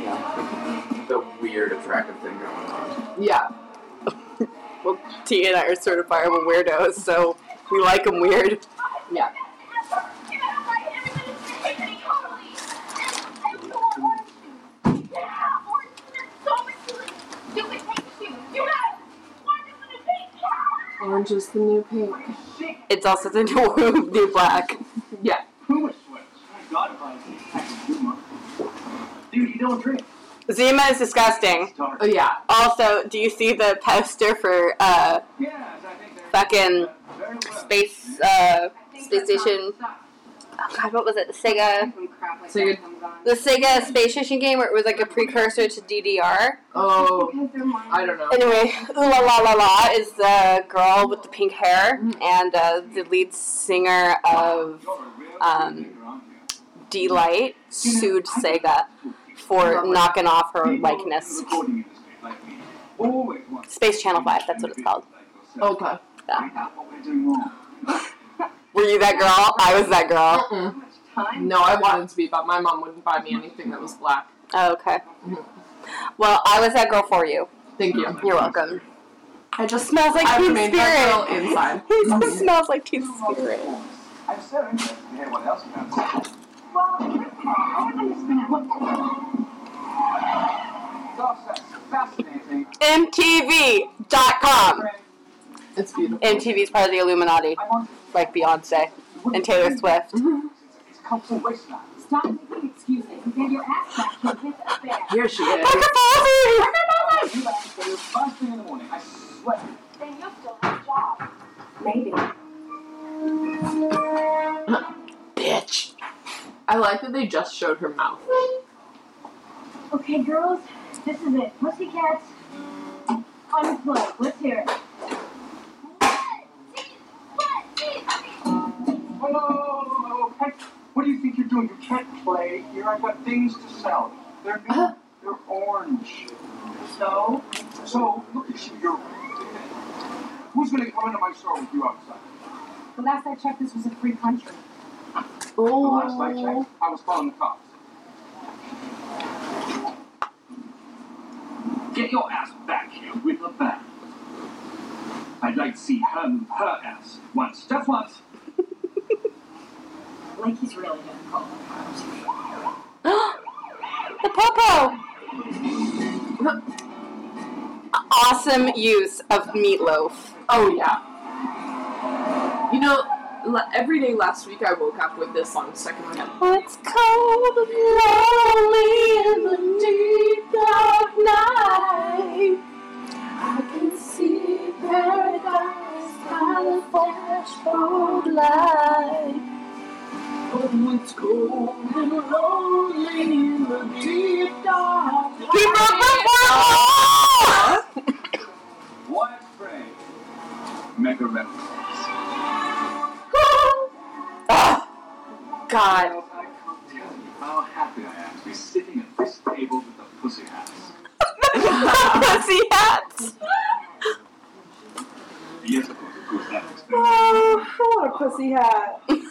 Yeah. The weird, attractive thing going on. Yeah. Well, T and I are certifiable weirdos, so we like them weird. Yeah. You gotta write everything in totally. And the orange shoe. Yeah, orange shoe. There's so many really stupid pink shoes. You got orange is the new pink. Orange is the new pink. It's also the new, new black. Yeah. Puma sweats. I got it by Puma. Dude, you don't drink. Zima is disgusting. Oh yeah. Also, do you see the poster for uh Yes, I think they're fucking well. space uh space station? Oh God, what was it? The Sega, So the Sega space station game where it was like a precursor to DDR. oh I don't know. Anyway, Ooh La La La La is the girl with the pink hair and uh, the lead singer of You're a real um, thinker, aren't? Deee-Lite sued Sega for knocking off her likeness. the recording industry like me always want Space Channel 5, that's what it's called. Okay. Find out what we're doing wrong. Were you that girl? I was that girl. Mm-mm. No, I wanted to be, but my mom wouldn't buy me anything that was black. Oh, okay. Mm-hmm. Well, I was that girl for you. Thank you. You're welcome. It just smells like I Teen remained that Spirit. girl inside. It just mm-hmm. smells like Teen Spirit. I'm so interested to hear what else you have to say. Well, I don't understand. What, Gosh, that's fascinating. MTV.com. It's beautiful. MTV is part of the Illuminati, like Beyonce and Taylor Swift. It's cultural wasteland. stop making excuses and get your ass back to this affair. Here she is. Parker Posey! You land for your first thing in the morning. I swear. Then you'll still have a job. Maybe. Bitch. I like that they just showed her mouth. Okay, girls, this is it. Pussycats, unplugged. Let's hear it. Oh, no. Hey, What do you think you're doing? You can't play here. I've got things to sell. They're new. They're orange. So, So, look at you. You're. Who's going to come into my store with you outside? the last I checked, this was a free country. The last I checked, I was following the cops. Get your ass back here with a bag. I'd like to see her move her ass. Once, just once. Like he's really gonna call the cops. the popo. Awesome use of Meat Loaf. Oh yeah. You know, l- every day last week I woke up with this song stuck in my head. Oh, it's cold and lonely in the deep dark night. I can see paradise by the flashboard light. Oh, it's cold and lonely in the deep dark night. He broke my Wyatt Frey. Mega Records. God. I can't tell you how happy I am to be sitting at this table with the pussy hats. Pussy hats. Yes, of course, of course, that explains. Oh, I want a pussy hat. yeah. Is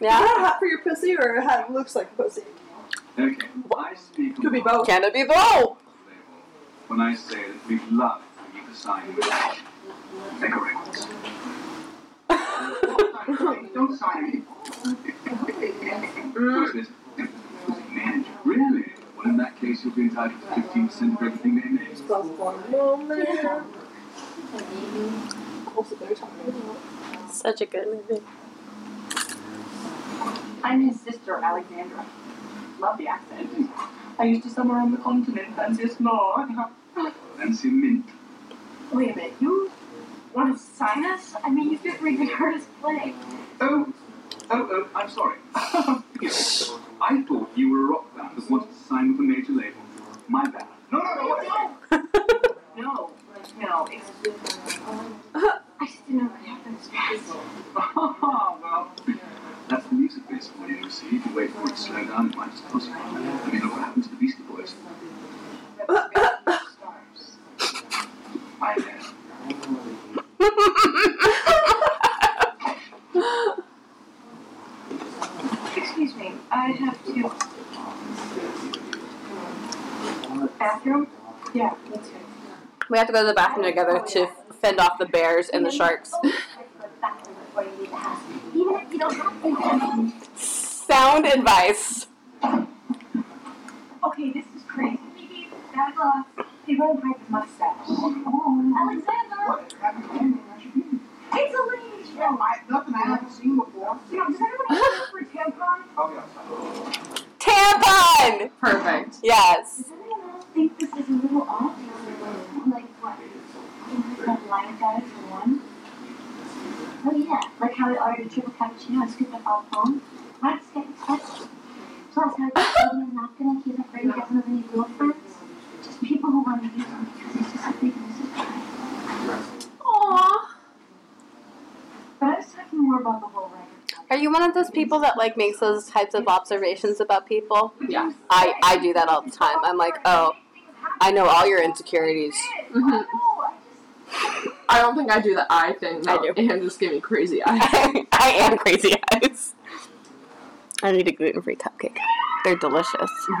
Yeah. that a hat for your pussy or a hat that looks like a pussy? Okay, I speak Could be on both. Can it be both? when I say that we'd love you to sign with Mega Records. Don't sign me. Who's this? Manager. Really? Well, in that case, you'll be entitled to 15% of everything they make. Plus one moment. Also, they're talking about Such a good movie. I'm his sister, Alexandra. Love the accent. I used to summer on the continent, fancy a snore. Fancy mint. Wait a minute, you want to sign us? I mean, you've just really heard us play. Oh, oh, oh, I'm sorry. I thought you were a rock band that wanted to sign with a major label. My bad. No, no, no, no. No, no, it's. I just didn't know what happens fast. Oh, well, that's the music base for you, see? You wait for it to slow down, it might just cause you. I mean, look what happened to the Beastie Boys. I. Excuse me, I have to. Bathroom? Yeah, me too. We have to go to the bathroom together to fend off the bears and the sharks. Even if you don't have to. Sound advice. Okay, this is crazy. Santa Claus, he won't break his mustache. Alexandra! It's a ladies' show. I, nothing I haven't seen before. You know, does anybody have for a tampon? Oh, yes. Tampon! Perfect. Yes. Does anyone else think this is a little off? Like what? Like line guys for one? Oh yeah, like how we ordered a triple cappuccino and scooped up all the foam. Why does get touched? Plus, how he's holding a napkin like he's afraid he doesn't have any girlfriends. Just people who want to use him because he's just a big music guy. Aww. But I was talking more about the whole record. Are you one of those people that like makes those types of observations about people? Yeah. I, I do that all the time. I'm like, oh, I know all your insecurities. hmm I don't think I do the eye thing. I do. And just give me crazy eyes. I am crazy eyes. I need a gluten free cupcake. They're delicious. Gee,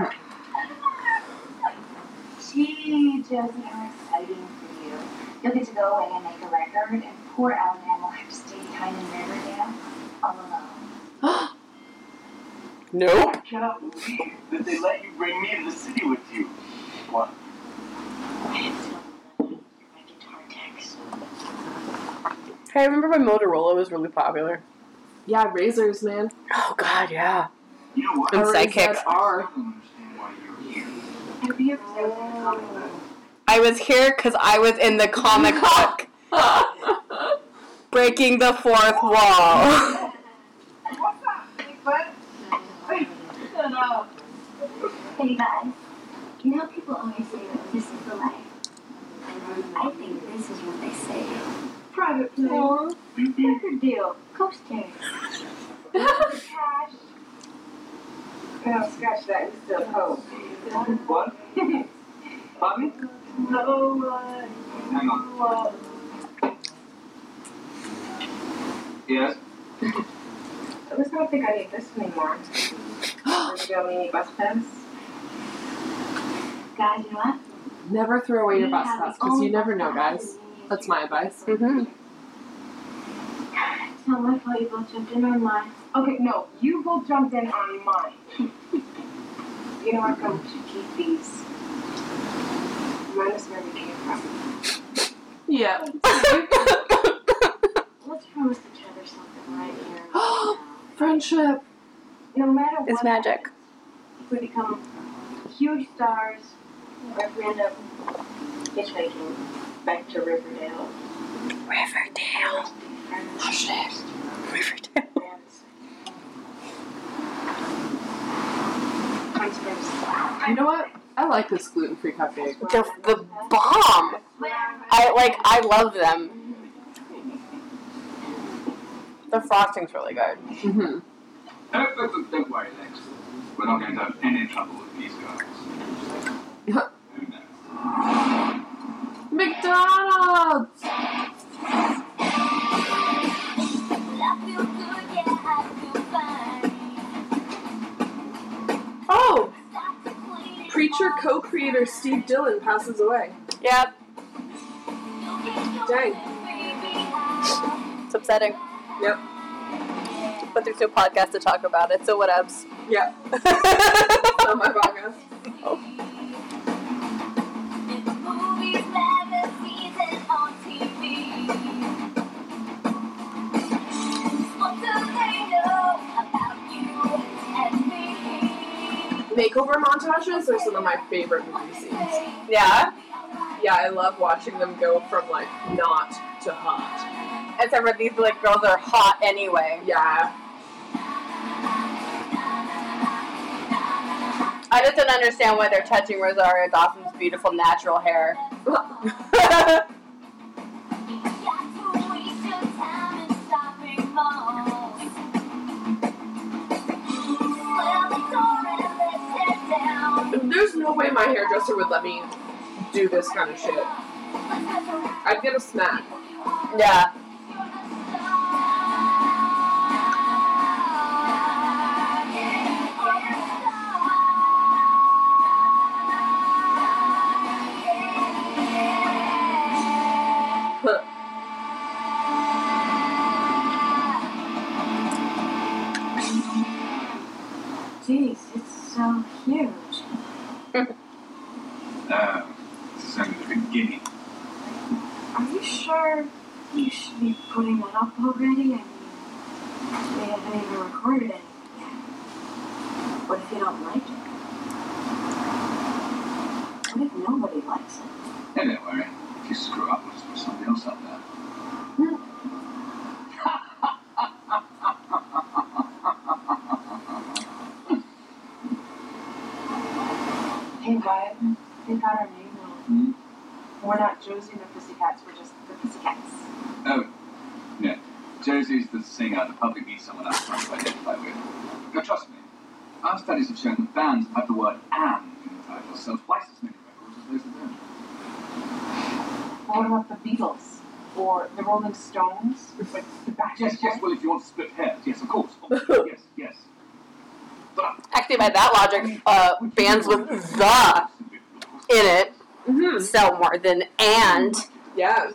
Josie, how exciting for you. You'll get to go away and make a record, and poor Alabama will have to stay behind in Riverdale all alone. Nope. I cannot believe that they let you bring me to the city with you. What? I have to my guitar techs. Hey, I remember when Motorola was really popular. Yeah, razors, man. Oh God, yeah. You know what? And R A Z psychics. I R. I was here because I was in the comic book, breaking the fourth wall. What's up, Bigfoot? Shut up. Hey guys, you know people always say that this is the life? I think this is what they say. Private plane. Well, record deal, coasters. Cash. No, scratch that. It's still hope. What? Bobby? No, uh, Hang on. uh, Yes? I just don't think I need this anymore. There's a mini bus pass. Guys, you know what? Never throw away your bus have pass because you never know, guys. That's my advice. Mm-hmm. It's not my fault you both jumped in on mine. Okay, no, you both jumped in on mine. you know I'm going to keep these. Minus where we came from. Yeah. Let's promise each other something right here. right Friendship. No matter what. It's magic. happens, If we become huge stars, or if we end up hitchhiking back to Riverdale. Riverdale. Hush oh, Riverdale. You know what? I like this gluten free cupcake. The, the bomb. I like. I love them. The frosting's really good. hmm Don't, don't, don't worry, Lex. We're not going to have any trouble with these guys. McDonald's! Oh! Preacher co creator Steve Dillon passes away. Yep. Dang. It's upsetting. Yep. But there's no podcast to talk about it, so whatevs. Yep. On my podcast. Oh. Makeover montages are some of my favorite movie scenes. Yeah. Yeah, I love watching them go from like not to hot. Except for these like girls are hot anyway. Yeah. I just don't understand why they're touching Rosario Dawson's beautiful natural hair. There's no way my hairdresser would let me do this kind of shit. I'd get a smack. yeah. By that logic, uh, bands with the in it hmm sell more than and. Yeah.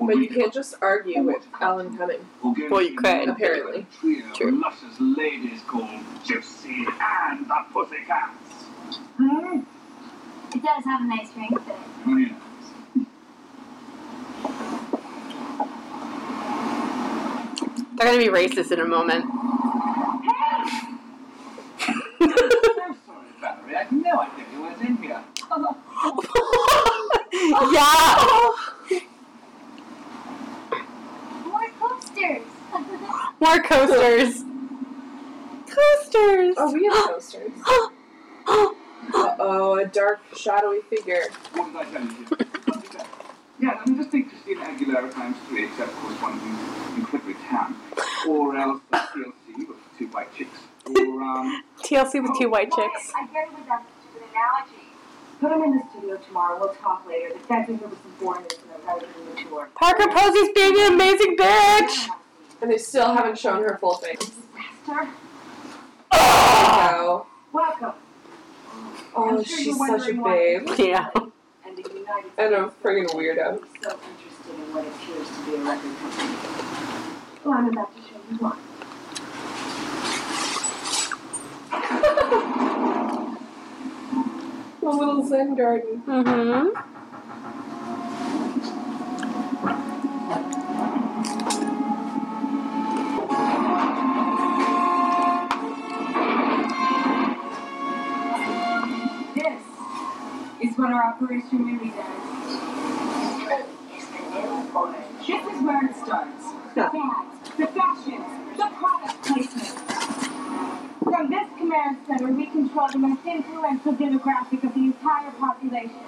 But you can't just argue with Alan Cumming. Well, you could. Apparently. Trio True. luscious ladies called Josie and the Pussycats. Hmm. It does have a nice ring to it. Oh, yeah. They're gonna be racist in a moment. So sorry, Valerie. I had no idea you weren't in here. yeah. More coasters. More coasters. Coasters. Oh, we have coasters. Uh oh, a dark, shadowy figure. What did I tell you? What did I- yeah, I mean, just think Christina Aguilera times three, except of course one of them incredibly tan. Or else the TLC with two white chicks. Or, um, TLC with two white chicks. I get it with that stupid analogy. Put them in the studio tomorrow, we'll talk later. The feds are here with some foreigners and they're rather than the tour. Parker Posey's being an amazing bitch. And they still haven't shown her full face. Disaster. Wow. Welcome. Oh, I'm sure she's such a babe. Yeah. And the United And a States friggin' weirdo. so interested in what appears to be a record company. Well, I'm about to show you why. A little Zen garden. Mm-hmm. This is what our operation really does. This is where it starts. The fads, the fashions, the product placement. From this command center, we control the most influential demographic of the entire population.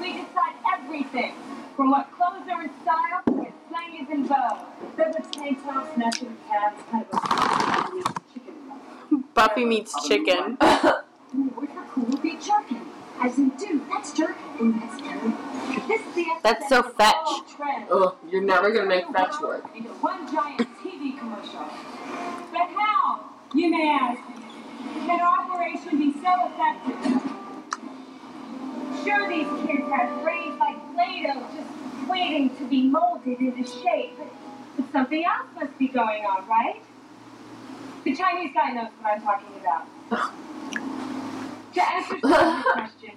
We decide everything, from what clothes are in style to what slang is in vogue. There's a tank top, snatching calves, kind of a chicken. Buffy meets chicken. Word for cool would be jerkin. As in, dude, that's jerkin. Ooh, that's good. This is the That's so fetch. all trends. Ugh, you're never gonna make fetch work. Into one giant TV commercial. But how, you may ask, can operation be so effective? Sure, these kids have brains like Play-Doh just waiting to be molded into shape, but, but something else must be going on, right? The Chinese guy knows what I'm talking about. to answer some of your questions,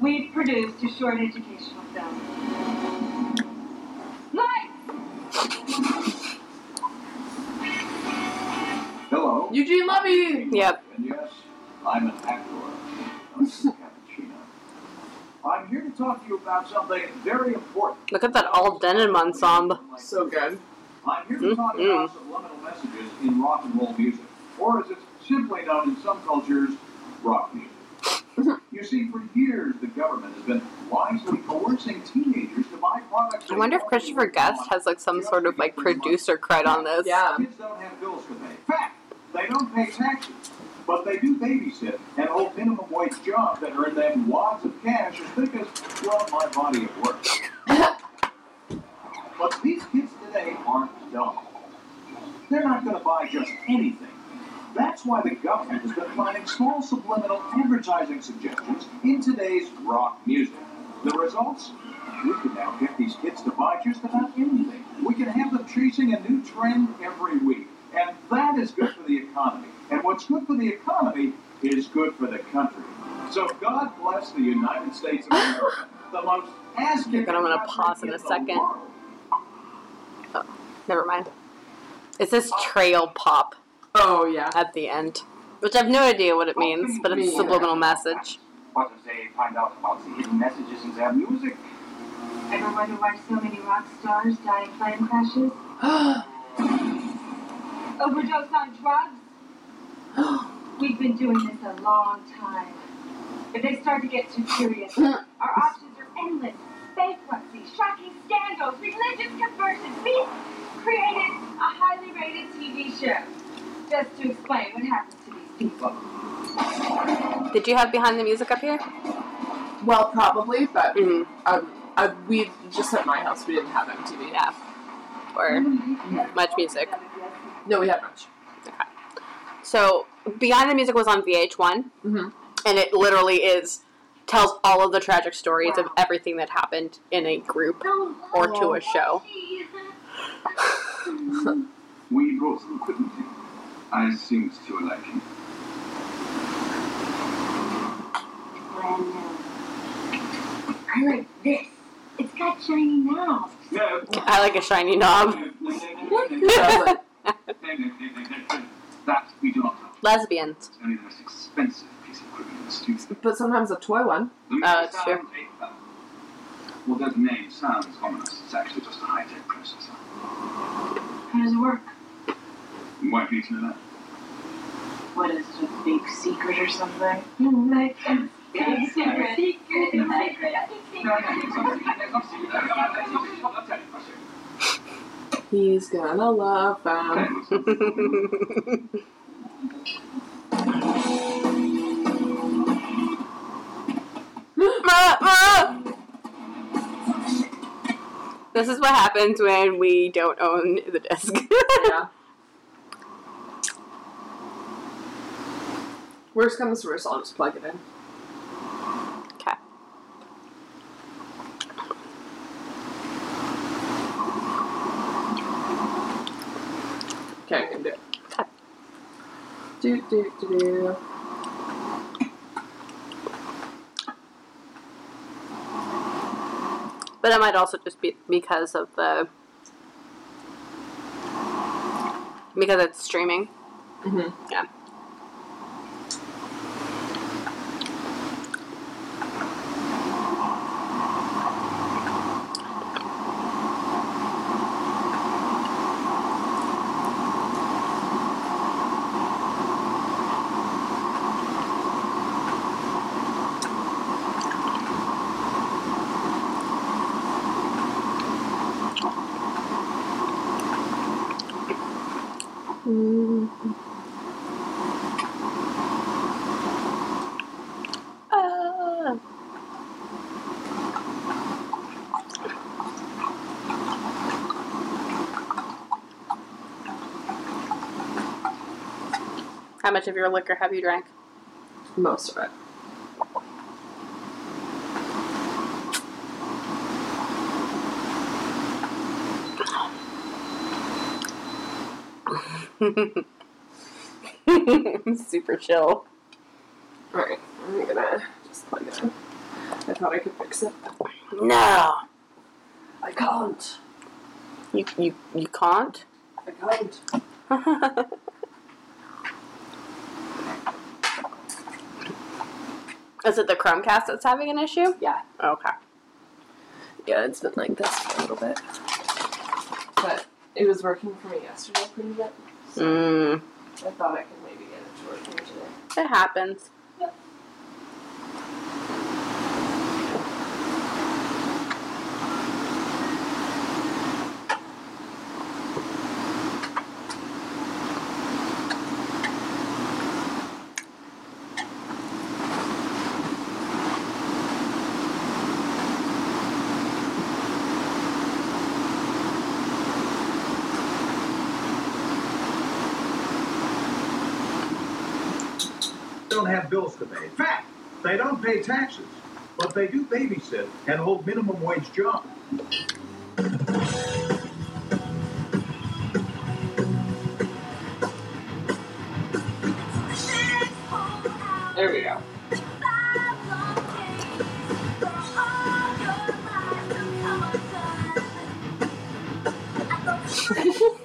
we've produced a short educational film. Lights! hello. Eugene Levy! Yep. And yes, I'm an actor. This is Cappuccino. I'm here to talk to you about something very important. Look at that all denim ensemble. So good. I'm here to talk Mhm. about subliminal messages in rock and roll music, or as it's simply known in some cultures, rock music. you see, for years the government has been wisely coercing teenagers to buy products. I wonder if Christopher Guest has like some sort of like producer cred on this. Yeah. Kids don't have bills to pay. Fact, they don't pay taxes, but they do babysit and hold minimum wage jobs that earn them wads of cash as thick as, well, my body at work. but these kids today aren't dumb. They're not going to buy just anything. That's why the government has been planting small subliminal advertising suggestions in today's rock music. The results? We can now get these kids to buy just about anything. We can have them chasing a new trend every week. And that is good for the economy. And what's good for the economy is good for the country. So God bless the United States of America, the most ass You're gonna wanna pause in a second. Oh, never mind. It says uh, trail pop Oh yeah. at the end, which I have no idea what it means, but it's a subliminal message. What if they find out about the hidden messages in their music? Ever wonder why so many rock stars die in plane crashes? Overdose on drugs? We've been doing this a long time. If they start to get too curious, our options are endless. Bankruptcy, shocking scandals, religious conversions. We created a highly rated TV show just to explain what happens to these people. Did you have behind the music up here? Well, probably, but Mm-hmm. um, uh, we just at my house we didn't have MTV. Yeah. Or MuchMusic. No, we had much. So behind the music was on VH1, Mm-hmm. and it literally is tells all of the tragic stories of everything that happened in a group or to a show. We brought some equipment in. I assume it's to your liking. Brand new. I like this. It's got shiny knobs. No. I like a shiny knob. that we do not have. Lesbians. It's only the most expensive piece of equipment in the studio. But sometimes a toy one. The Oh, that's sound tape, uh, Although the name sounds ominous, it's actually just a high-tech processor. How does it work? Why do you need to know that? What is it, a big secret or something? Like a big secret. Secret. No, no, it's not- it's not secret. I'll tell you, I'll show you. He's gonna love them. this is what happens when we don't own the disc. yeah. Worst comes to worst, I'll just plug it in. Okay. Okay, I can do it. Do do do do. But it might also just be because of the because it's streaming. Mhm. Yeah. Much of your liquor have you drank? Most of it. Super chill. Alright, I'm gonna just plug it in. I thought I could fix it. No, I can't. you you you can't. I can't. Is it the Chromecast that's having an issue? Yeah. Okay. Yeah, it's been like this for a little bit. But it was working for me yesterday pretty good. So Mm. I thought I could maybe get it to work for me today. It happens. Don't have bills to pay. In fact, they don't pay taxes, but they do babysit and hold minimum wage jobs. There we go.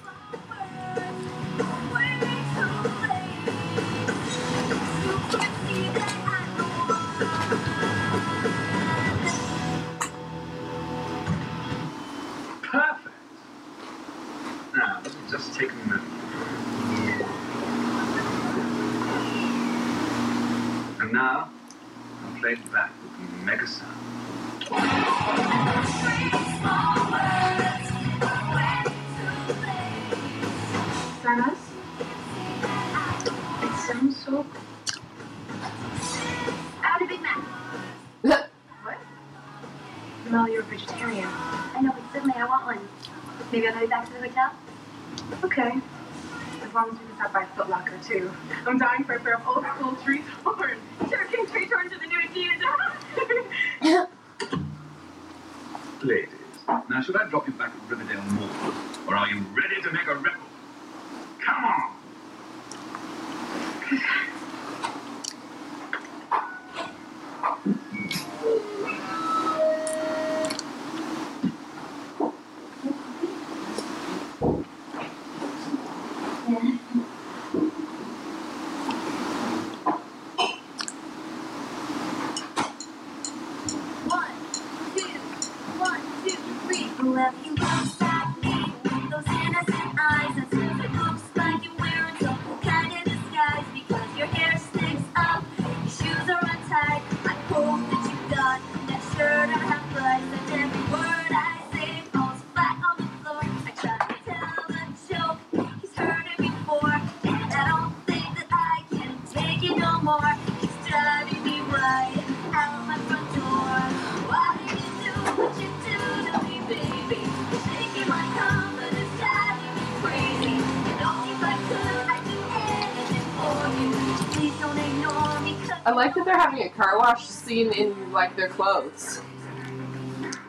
car wash scene in like their clothes.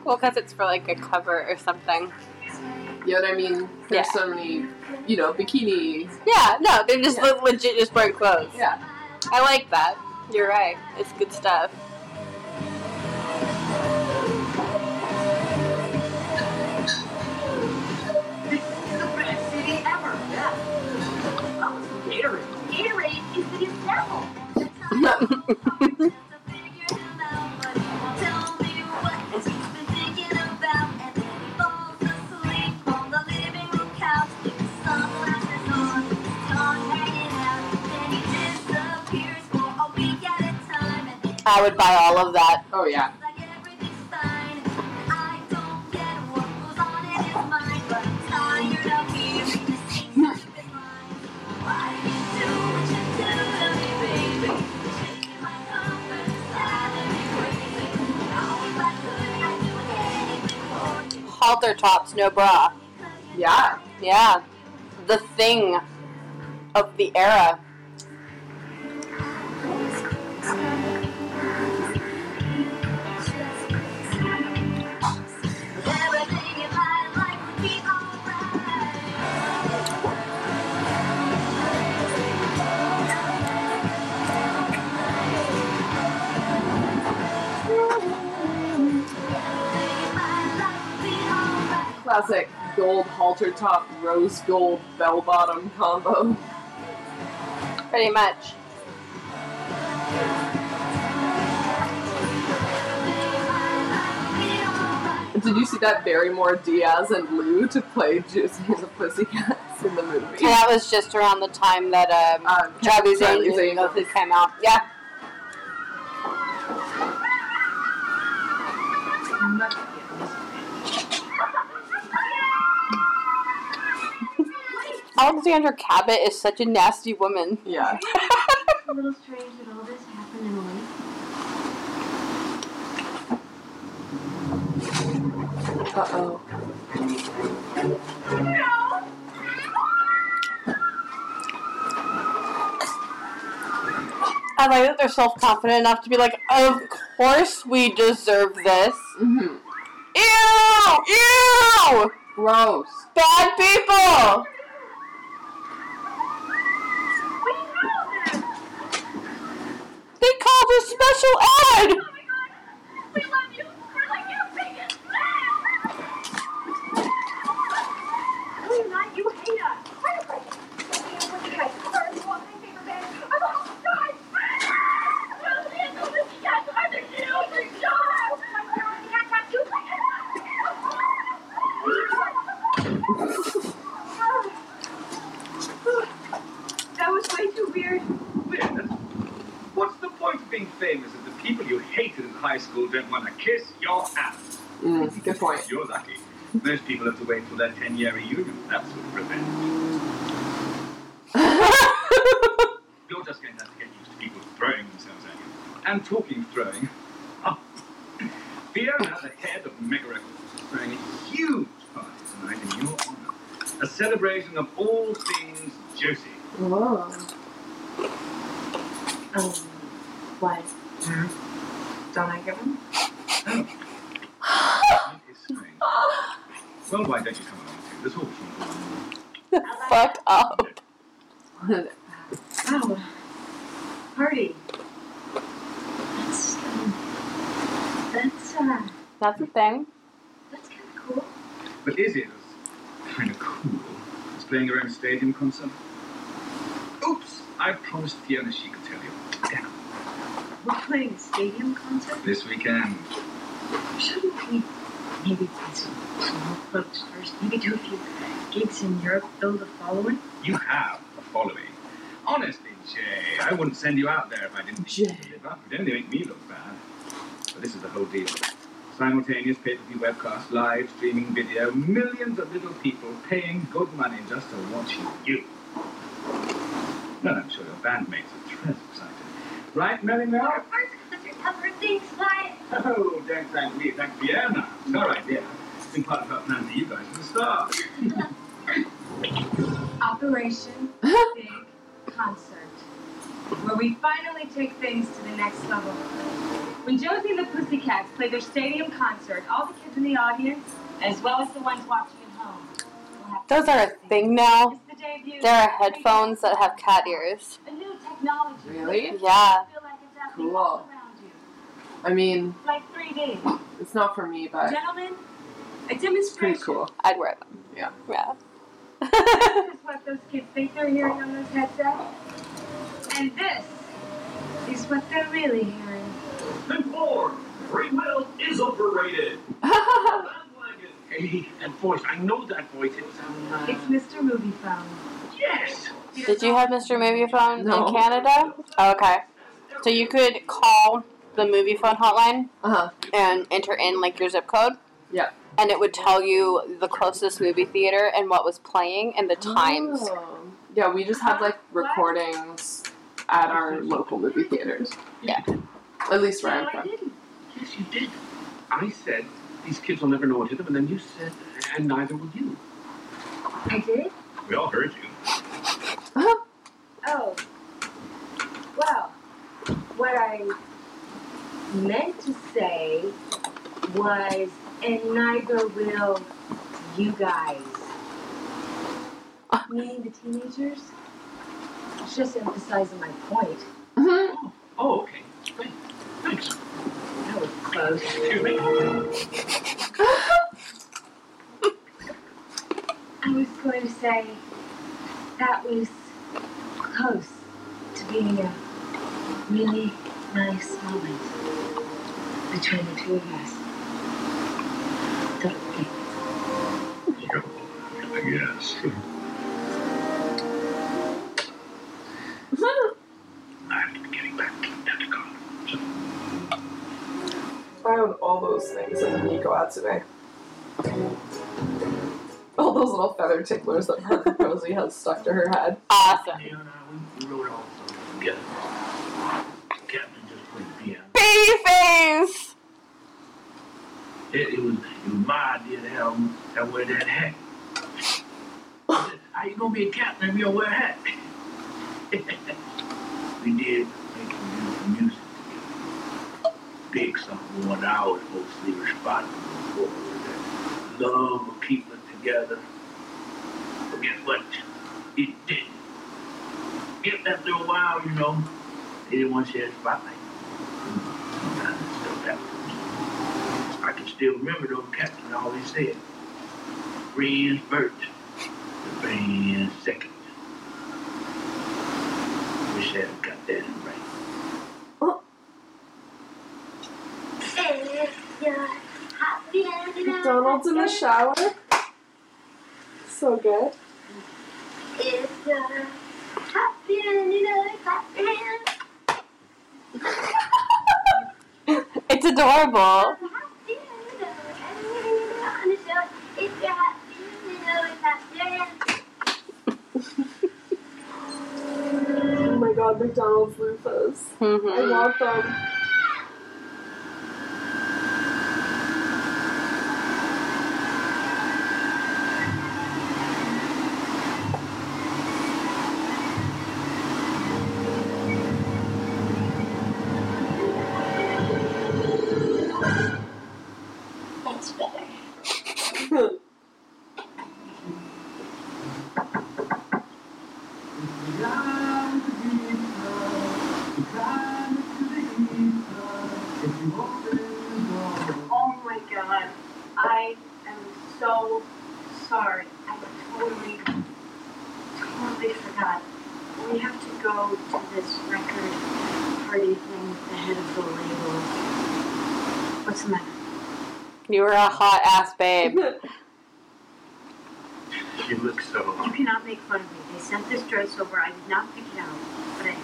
Well, because it's for like a cover or something. You know what I mean? There's Yeah. so many, you know, bikini. Yeah, no, they're just Yeah. legit just wearing clothes. Yeah. I like that. You're right. It's good stuff. This is the best city ever. Yeah. That was Gatorade. Gatorade is the example. I would buy all of that. Oh yeah. Halter tops, no bra. Yeah. Yeah. The thing of the era. classic gold halter top, rose gold bell bottom combo. Pretty much. Did you see that Barrymore Diaz and Liu to play Juicy and the Pussycats in the movie? So that was just around the time that um, um, Charlie's, Charlie's Angels came out. Yeah. Alexandra Cabot is such a nasty woman. Yeah. a little strange that all this happened in a week. Uh oh. I like that they're self confident enough to be like, of course we deserve this. Mm-hmm. Ew! Ew! Gross. Bad people! They called us special ed! We love you. We're like your biggest fans. No, you're not. You hate us. What's the guys? Are you all my favorite band? I'm all died. Well, the end of this cat are the children. God. My favorite cat tattoo. That was way too. Weird. What's the point of being famous if the people you hated in high school don't want to kiss your ass? Mm, good point. You're lucky. Most people have to wait for their 10 year reunion. That's what revenge. You're just going to have to get used to people throwing themselves at you. And talking of throwing, Fiona, the head of Mega Records, is throwing a huge party tonight in your honor. A celebration of all things Josie. Whoa. Um, what? Don't I get one? That is. Well, why don't you come along too? There's always one for Fuck up. Oh, party. That's, um, that's, uh, That's the thing. that's kind of cool. But Izzy was kind of cool. Was playing her own stadium concert. Oops! I promised Fiona she could tell you. Damn. We're playing a stadium concert. This weekend. Shouldn't we maybe play some small clubs first? Maybe do a few gigs in Europe, build a following? You have a following. Honestly, Jay, I wouldn't send you out there if I didn't could live up. It'd only make me look bad. But this is the whole deal. Simultaneous pay-per-view webcast, live streaming video, millions of little people paying good money just to watch you. Well, I'm sure your bandmates are très excited. Right, Mary Mel? Our first concert ever. Thanks, Wyatt. Oh, don't thank me, thank Fiona. It's her idea. It's been part of her plan for you guys from the start. Operation Big Concert, where we finally take things to the next level. When Josie and the Pussycats play their stadium concert, all the kids in the audience, as well as the ones watching at home, will have Those are a thing now. It's the debut There are headphones that have cat ears. A new technology. Really? Makes you Yeah. feel like it's Cool. all around you. I mean, Like 3D. it's not for me, but Gentlemen, a it's demonstration. pretty cool. I'd wear them. Yeah. Yeah. This is what those kids think they're hearing on those headsets. And this is what they're really hearing. And four, free will is overrated. Hey, that voice. I know that voice. It's um. Uh, It's Mr. Movie Phone. yes. Did you have Mr. Movie Phone No. in Canada? Oh, okay. So you could call the movie phone hotline Uh huh. and enter in like your zip code. Yeah. And it would tell you the closest movie theater and what was playing and the times. Oh. Yeah, we just have like recordings at our local movie theaters. Yeah. At least where No, I'm from. Yes, you did. I said these kids will never know what hit them, and then you said, and neither will you. I did? We all heard you. Oh. Well, what I meant to say was, and neither will you guys. Meaning the teenagers? It's just emphasizing my point. Mm-hmm. Oh, okay. Thanks. That was close. Excuse me. I was going to say that was close to being a really nice moment between the two of us. Don't be. I guess. all those things in Neko Atsume. All those little feather ticklers that Parker Posey has stuck to her head. Awesome. You and I, we, we wrote all those together. Captain just played piano. Babyface! It, it was it was my idea to have him have wear that hat. How you gonna be a captain if you don't wear a hat? we did make some beautiful music Big something I was mostly responsible for. That love keeping it together. Guess what? It didn't. Get that little while, you know, they didn't want to share the. I can still remember those captain always said, friends first, the band second. Wish I had got that in right. McDonald's in the shower. So good. It's adorable. Oh my god, McDonald's loofahs. I Mhm. want them. That's better. Oh my god. I am so sorry. I totally, totally forgot. We have to go to this record party thing with the head of the label. What's the matter? You were a hot ass babe. She looks so. You cannot make fun of me. They sent this dress over. I did not pick it out, but I, I cut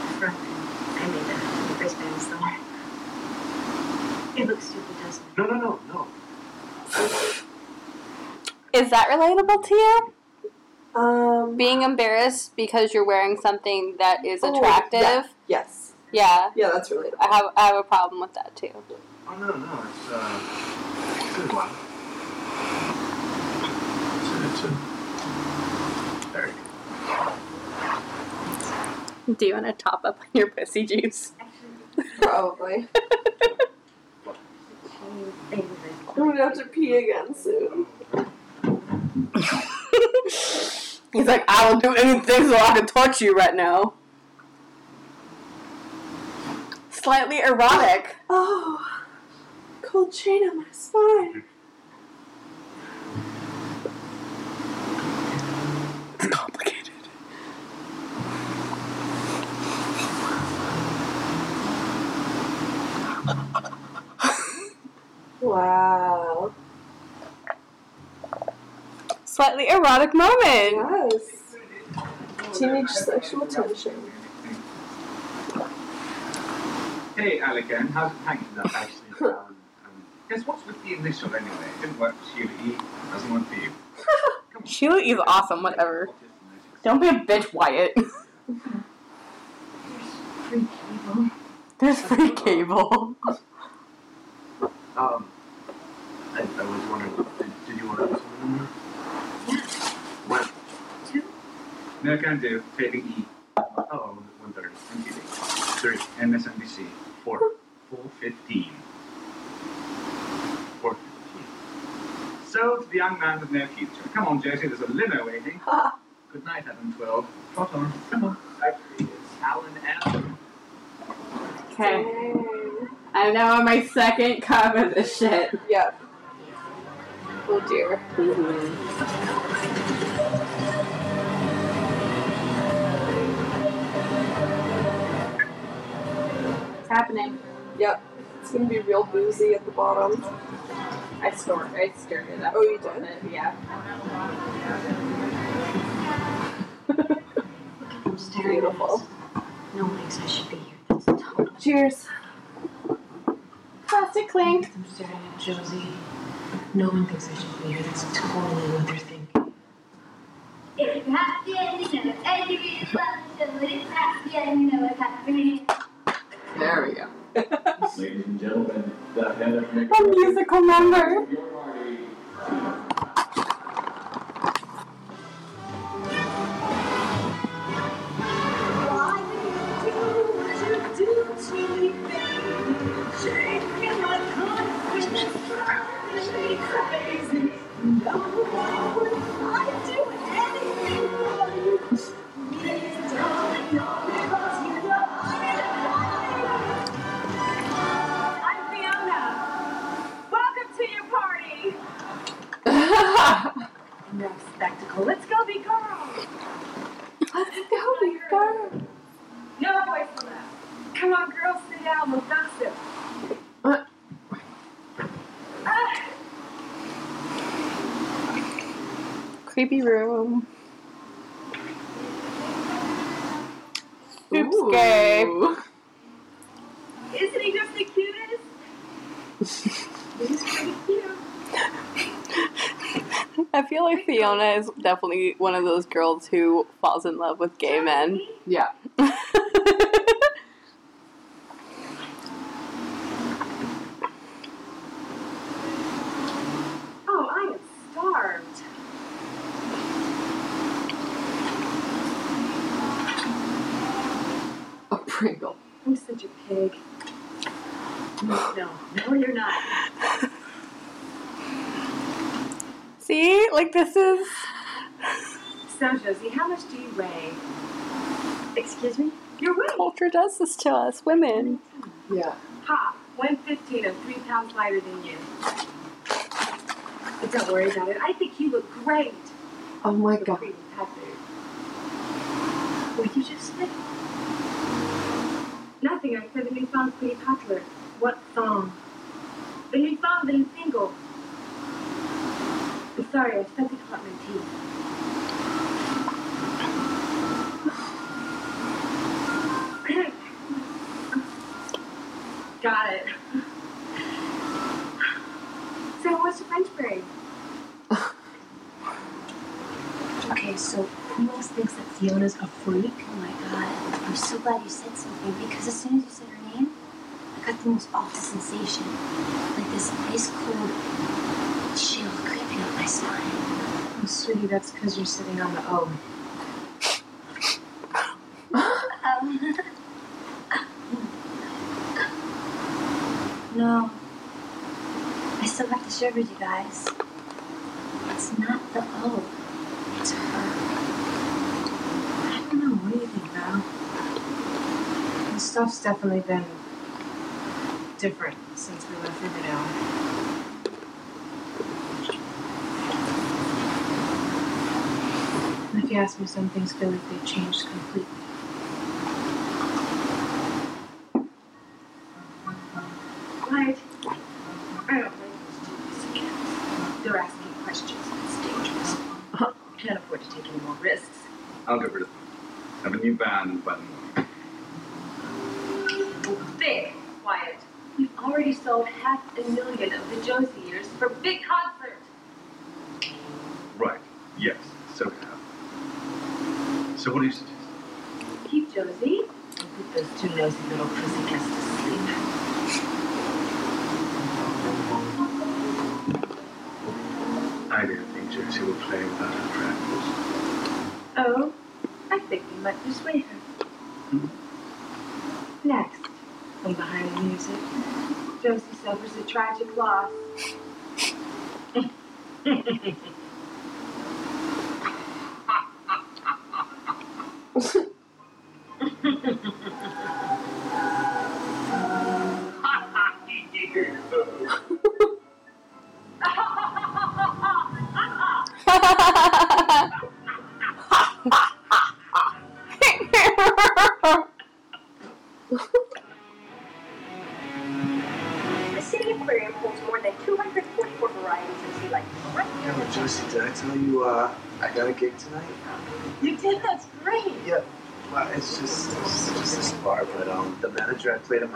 the front and I made a wristband somewhere. It looks stupid, doesn't it? No, no, no, no. Is that relatable to you? Um, Being embarrassed because you're wearing something that is Oh, attractive? yeah. yes. Yeah. Yeah, that's relatable. I have I have a problem with that too. Oh no, no, it's uh, it's a good one. It's a, it's a very good. Do you want to top up on your pussy juice? Probably. I'm gonna have to pee again soon. He's like, I will do anything so I can touch you right now. Slightly erotic. Oh, cold chain on my spine. It's complicated. Wow. Slightly erotic moment. Yes. Teenage sexual tension. Hey, Alec, how's it hanging up actually? Guess what's with the initial anyway? It didn't work for Sheila E. Doesn't work for you. Sheila is awesome, whatever. Don't be a bitch, Wyatt. Free cable. There's free cable. Um, I, I was wondering, did, did you want to listen to them? What? No, can do. Taping E. Oh, one thirty. MTV. Three. MSNBC. Four. 415. Fifteen. So, to the young man with no future. Come on, Josie, there's a limo waiting. Good night, Adam 12. Trot on. Come on. Actually, it's Alan M. Okay. I'm now on my second cup of this shit. Yep. Oh dear. It's happening. Yep. It's gonna be real boozy at the bottom. I stored. I stirred it up. Oh, you a little did? It. Yeah. I'm staring at Beautiful. this. No one thinks I should be here. That's total. Cheers. Plastic clink. I'm staring at Josie. No one thinks I should be here. That's totally what they're thinking. If you're happy and you know it, and you really love to do it, it's happy and you know it's happening. There we go. Ladies and gentlemen, the head of A musical number. your party. Creepy room. Oops, gay. Isn't he just the cutest? He's pretty cute. I feel like Fiona is definitely one of those girls who falls in love with gay men. Yeah. Oh, I am starved. A Pringle. I'm such a pig. No, no, you're not. See, like this is. So, Josie, how much do you weigh? Excuse me? Your weight? Culture does this to us, women. Yeah. Ha! 115 and three pounds lighter than you. But don't worry about it. I think you look great. Oh my god. Queen Pepper. What did you just say? Nothing. I said the new song's pretty popular. What song? The new song, the new single. I'm sorry, I stuck it caught my teeth. Got it. So, what's your French brain? Okay, so who else thinks that Fiona's a freak? Oh my god. I'm so glad you said something because as soon as you said her name, I got the most awful sensation. Like this ice cold chill creeping up my spine. Oh, sweetie, that's because you're sitting on the O. Um, no. I still have to share with you guys. It's not the O. It's her. I don't know. What do you think, Val? The stuff's definitely been different since we left Riverdale. If you ask me, some things feel like they've changed completely. Right. I don't think those two again. They're asking questions. It's dangerous. Can't afford to take any more risks. I'll get rid of them. Have a new band by the morning. Think, Wyatt. You've already sold half a million of the Josie years for big concert. Right. Yes. So have. So what do you suggest? Keep Josie and put those two nosy to sleep. I don't think Josie will play without her friends. Oh, I think we might persuade her. Hmm? Next, from behind the music, Josie suffers a tragic loss.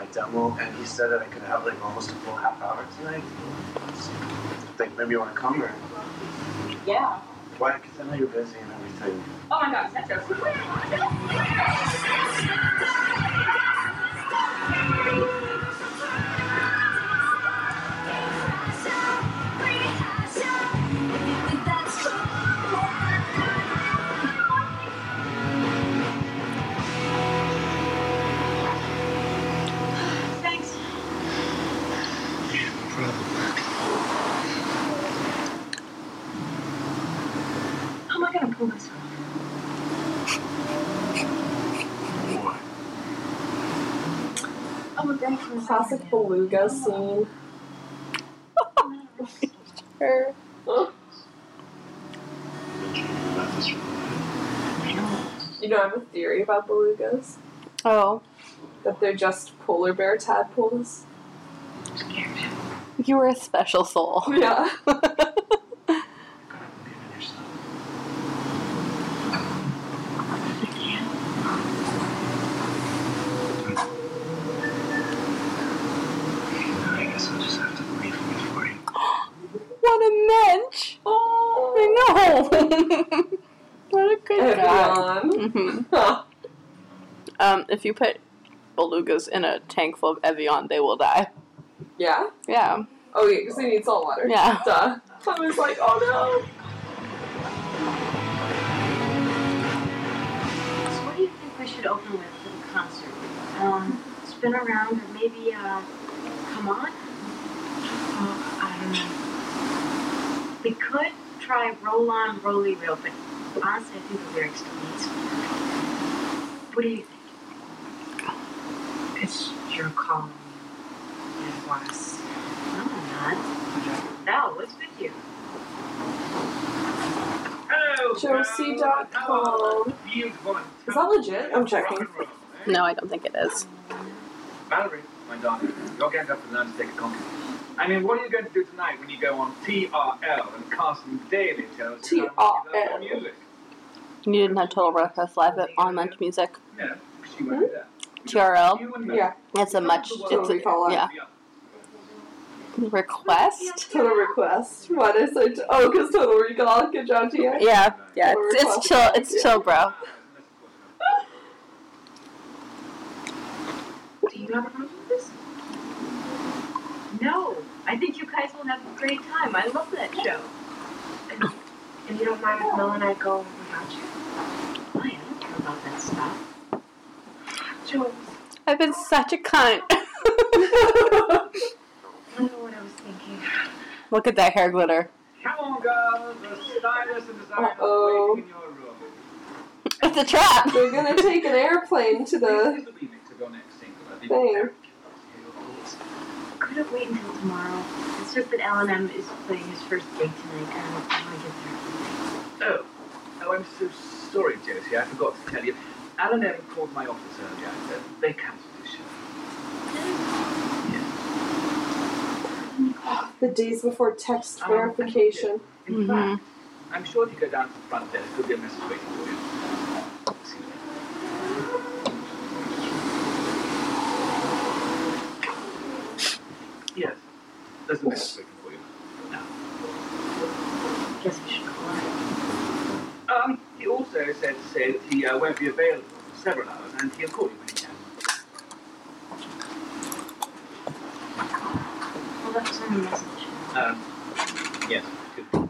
my demo, and he said that I could have like almost a full half hour tonight. So, I think maybe you want to come or Yeah. why? Because I know you're busy and everything. Oh my God, that's Classic beluga scene. Sure. You know, I have a theory about belugas. Oh, That they're just polar bear tadpoles. you were a special soul. Yeah. I guess I'll just have to believe him for you. What a mensch! Oh, I what a good guy. Evian. Mhm. Um, if you put belugas in a tank full of Evian, they will die. Yeah? Yeah. Oh, yeah, because they need salt water. Yeah. Duh. I was like, oh no. So what do you think we should open with for the concert? Um, spin around or maybe uh, come on? Oh, I don't know. We could try roll on, rolly reel, but honestly, I think the lyrics don't need some. What do you think? It's your call. It oh, was. No, I'm not. No, what's with you? Oh, Hello. Josie.com. Is that legit? I'm checking. Eh? No, I don't think it is. Valerie, my darling, you're going to have to learn to take a compliment. I mean, what are you going to do tonight when you go on TRL and Carson Daly tells you how to TRL. music? You didn't have Total Breakfast live at on MuchMusic. Yeah, she won't hmm? do that. TRL. Yeah. It's a much. It's Total a, Recall yeah. Request. Total request. Why did I say? T- oh, because Total Recall. Good job, Tia. Yeah, yeah. Total It's, it's chill. It's chill, bro. Do you have a problem with this? No. I think you guys will have a great time. I love that show. And, and you don't mind if Mel and I go without you? Why? I don't care about that stuff. Joe, I've been such a cunt. I don't know what I was thinking. Look at that hair glitter. Come on, girls. The stylist and designer Uh-oh. waiting in your room. It's a trap. They're gonna take an airplane to the This will be next to go next single. I'll be thing. very Could it wait until tomorrow? It's just that Alan M is playing his first gig tonight, and I want to get there. Oh, oh, I'm so sorry, Josie. I forgot to tell you. Alan M called my office earlier. Uh, They cancelled the show. the days before text verification. In Mhm. fact, I'm sure if you go down to the front desk, there'll be a message waiting for you. See you later. Yes, there's a message waiting for you. Now. Guess we should call her. Um, he also said to say that he uh, won't be available for several hours, and he'll call you when he can. Well, that was on the message. Um, yes, good.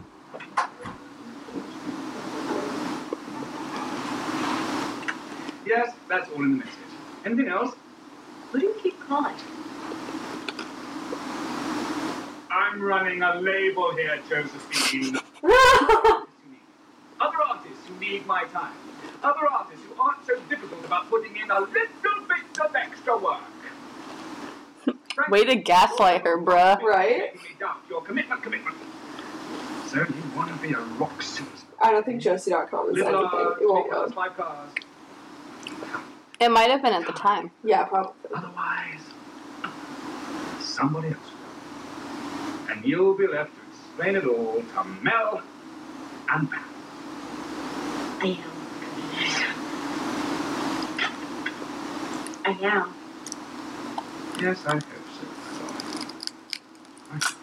Yes, that's all in the message. Anything else? Who do you keep calling? I'm running a label here, Josephine. Other artists who need my time. Other artists who aren't so difficult about putting in a little bit of extra work. Way to gaslight her, bruh. Right? Making me doubt your commitment, commitment. So you want to be a rock superstar? I don't think Josie.com is Little anything. uh, It won't cars, load. five cars. It might have been at the time. Yeah, probably. Otherwise, somebody else will. And you'll be left to explain it all to Mel and Pam. I am. I am. Yes, I hope so, my darling. I hope so.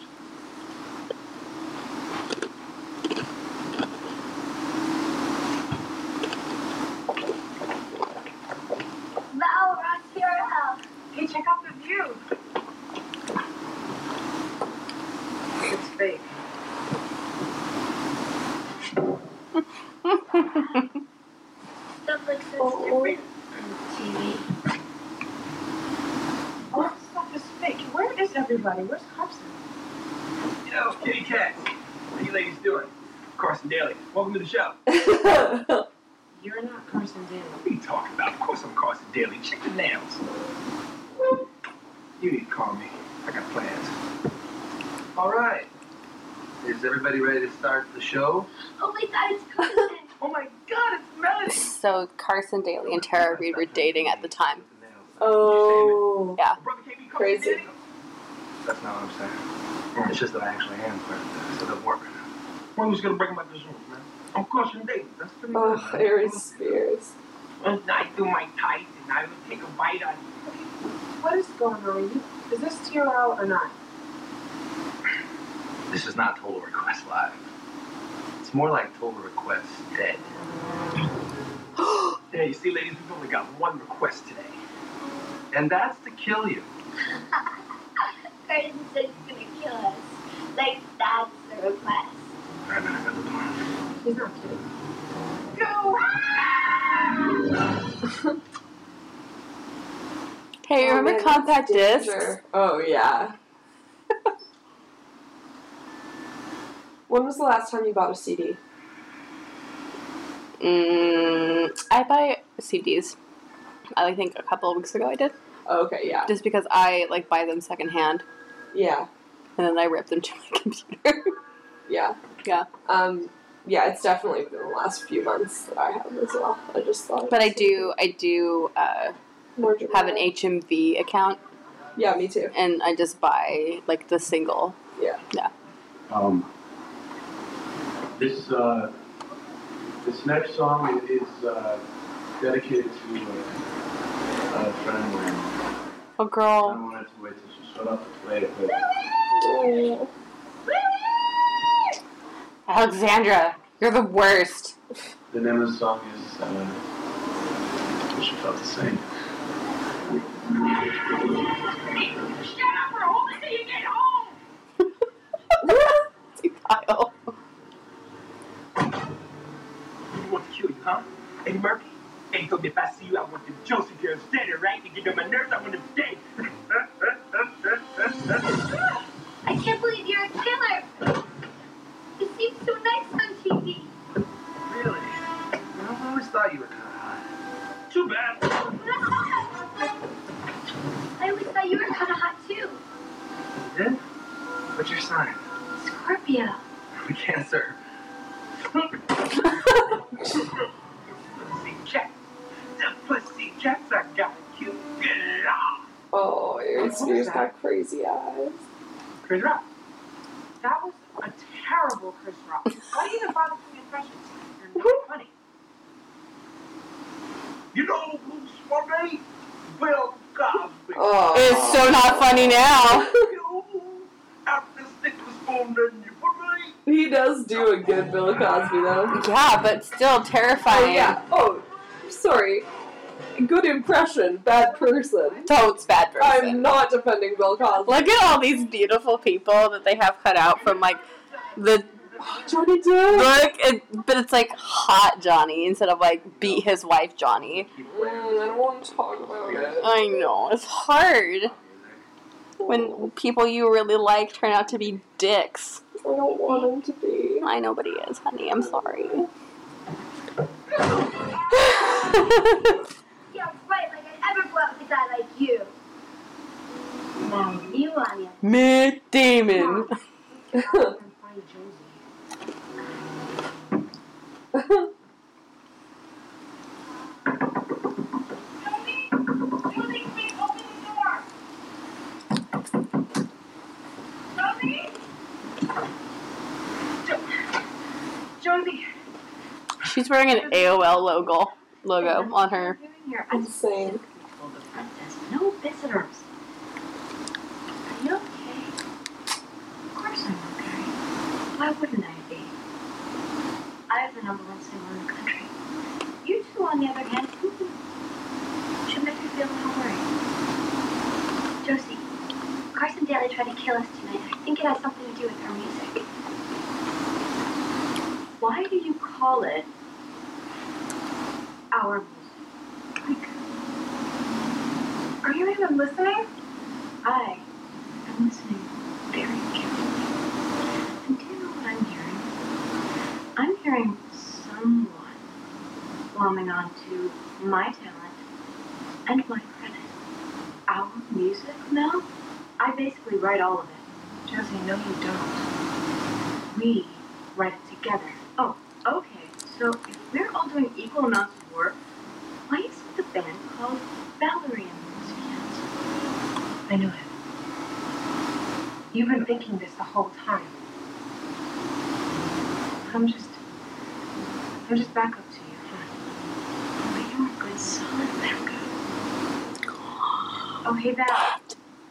Val, Ross, here out. Hey, check out the view. It's fake. Stuff looks so different on TV. All this stuff is fake. Where is everybody? Where's Carson? Yo, kitty cats. How you ladies doing? Carson Daly. Welcome to the show. You're not Carson Daly. What are you talking about? Of course I'm Carson Daly. Check the nails. You need to call me. I got plans. All right. Is everybody ready to start the show? Oh my god, it's Carson. Oh my god, it's Melody. So Carson Daly and Tara Reid were dating at the time. Oh. Yeah. Oh, Crazy. That's not what I'm saying. It's just that I actually am part uh, of this. It doesn't work. When was gonna break my this man? I'm Carson Daly. That's pretty Oh, good. Aries Spears. And I do my tights and I will take a bite on What is going on? You, is this TRL or not? This is not Total Request Live. It's more like Total Request Dead. Yeah, you see, ladies, we've only got one request today. And that's to kill you. Carson said he's gonna kill us. Like, that's the request. Alright, man, I got the plan. He's not kidding. Hey, Oh, remember man, compact that's discs? Oh yeah. when was the last time you bought a CD? Mm, I buy CDs. I think a couple of weeks ago I did. Oh, okay, yeah, Just because I like buy them secondhand yeah, and then I rip them to my computer. yeah, yeah. um, yeah. It's definitely been the last few months that I have as well. I just thought. But I do I do uh, More have an. HMV account Yeah, me too. and I just buy like the single. Yeah. Yeah. Um, this uh, this next song is uh, dedicated to uh, a friend of mine. Oh I wanted to wait till she shut up to play it, but Oh, Alexandra, you're the worst. the name of the song is uh, Wish You Felt the Same. Shut up or hold it till you get home. Kyle. You want to kill you, huh? Eddie Murphy? Eddie told me if I see you, I want the Josie girls dead, right? To get on my nerves, I want them dead. I can't believe you're a killer. It seems so nice on TV. Really? I always thought you were kind of hot. Too bad. I always thought you were kind of hot too. You Did? What's your sign? Scorpio. Cancer. Pussy cat. The pussy cats I got cute. oh, Aries Spears got crazy eyes. Chris Rock. That was a terrible Chris Rock. Why do you even bother doing impressions? You're not funny. You know who's funny? Bill Cosby. Oh, It's so not funny now. You, after stick was formed in you, funny? He does do a good Bill Cosby though. Yeah, but still Oh terrifying. yeah. Oh, sorry. Good impression, bad person. Totes bad person. I'm not defending Bill Cosby. Look at all these beautiful people that they have cut out from like the Johnny Depp. look, it, but it's like hot Johnny instead of like beat his wife Johnny. Mm, I don't want to talk about it. I know it's hard when people you really like turn out to be dicks. I don't want him to be. I know, but he is, honey. I'm sorry. Yeah, right. Like I'd ever go out with a guy like you. Now you on your Matt Damon. And find Josie. Josie, Josie, please open the door. Josie? She's wearing an AOL logo logo on her. I'm Insane. told the front desk, no visitors. Are you okay? Of course I'm okay. Why wouldn't I be? I have the number one single in the country. You two, on the other hand, should make you feel a little worried. Josie, Carson Daly tried to kill us tonight. I think it has something to do with our music. Why do you call it our music? Are you even listening? I am listening very carefully. And do you know what I'm hearing? I'm hearing someone glomming onto my talent and my credit. Our music now? I basically write all of it. Josie, no, you don't. We write it together. Oh, okay. So if we're all doing equal amounts of work, why is the band called Valerie and the Pussycats? I knew it. You've been thinking this the whole time. I'm just. I'm just backup to you, huh? Oh, but you're a good, solid backup. Oh, hey, Val.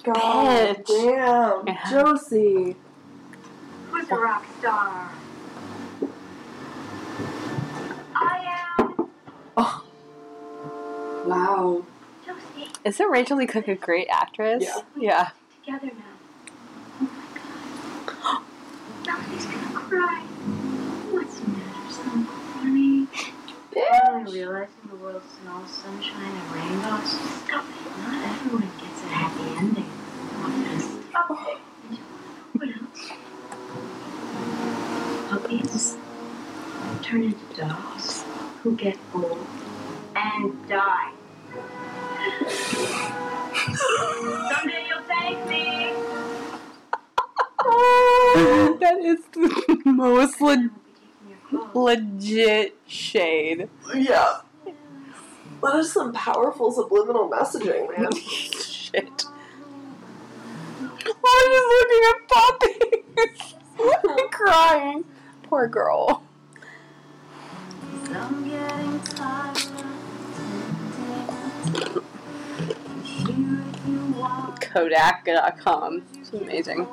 God Bitch. damn. Josie. Who's a rock star? I am. Wow. Josie, Isn't Rachael Leigh Cook a great actress? Yeah. Yeah. together now. Oh my god. Melody's gonna cry. What's the matter? So funny. Finally realizing the world's all sunshine and rainbows. Stop it. Not everyone gets a happy ending. Stop oh. it. What else? Puppies turn into dogs who get old most le- legit shade. Yeah. That is some powerful subliminal messaging, man. Shit. I'm just looking at puppies. I'm crying. Poor girl. Kodak.com. It's amazing.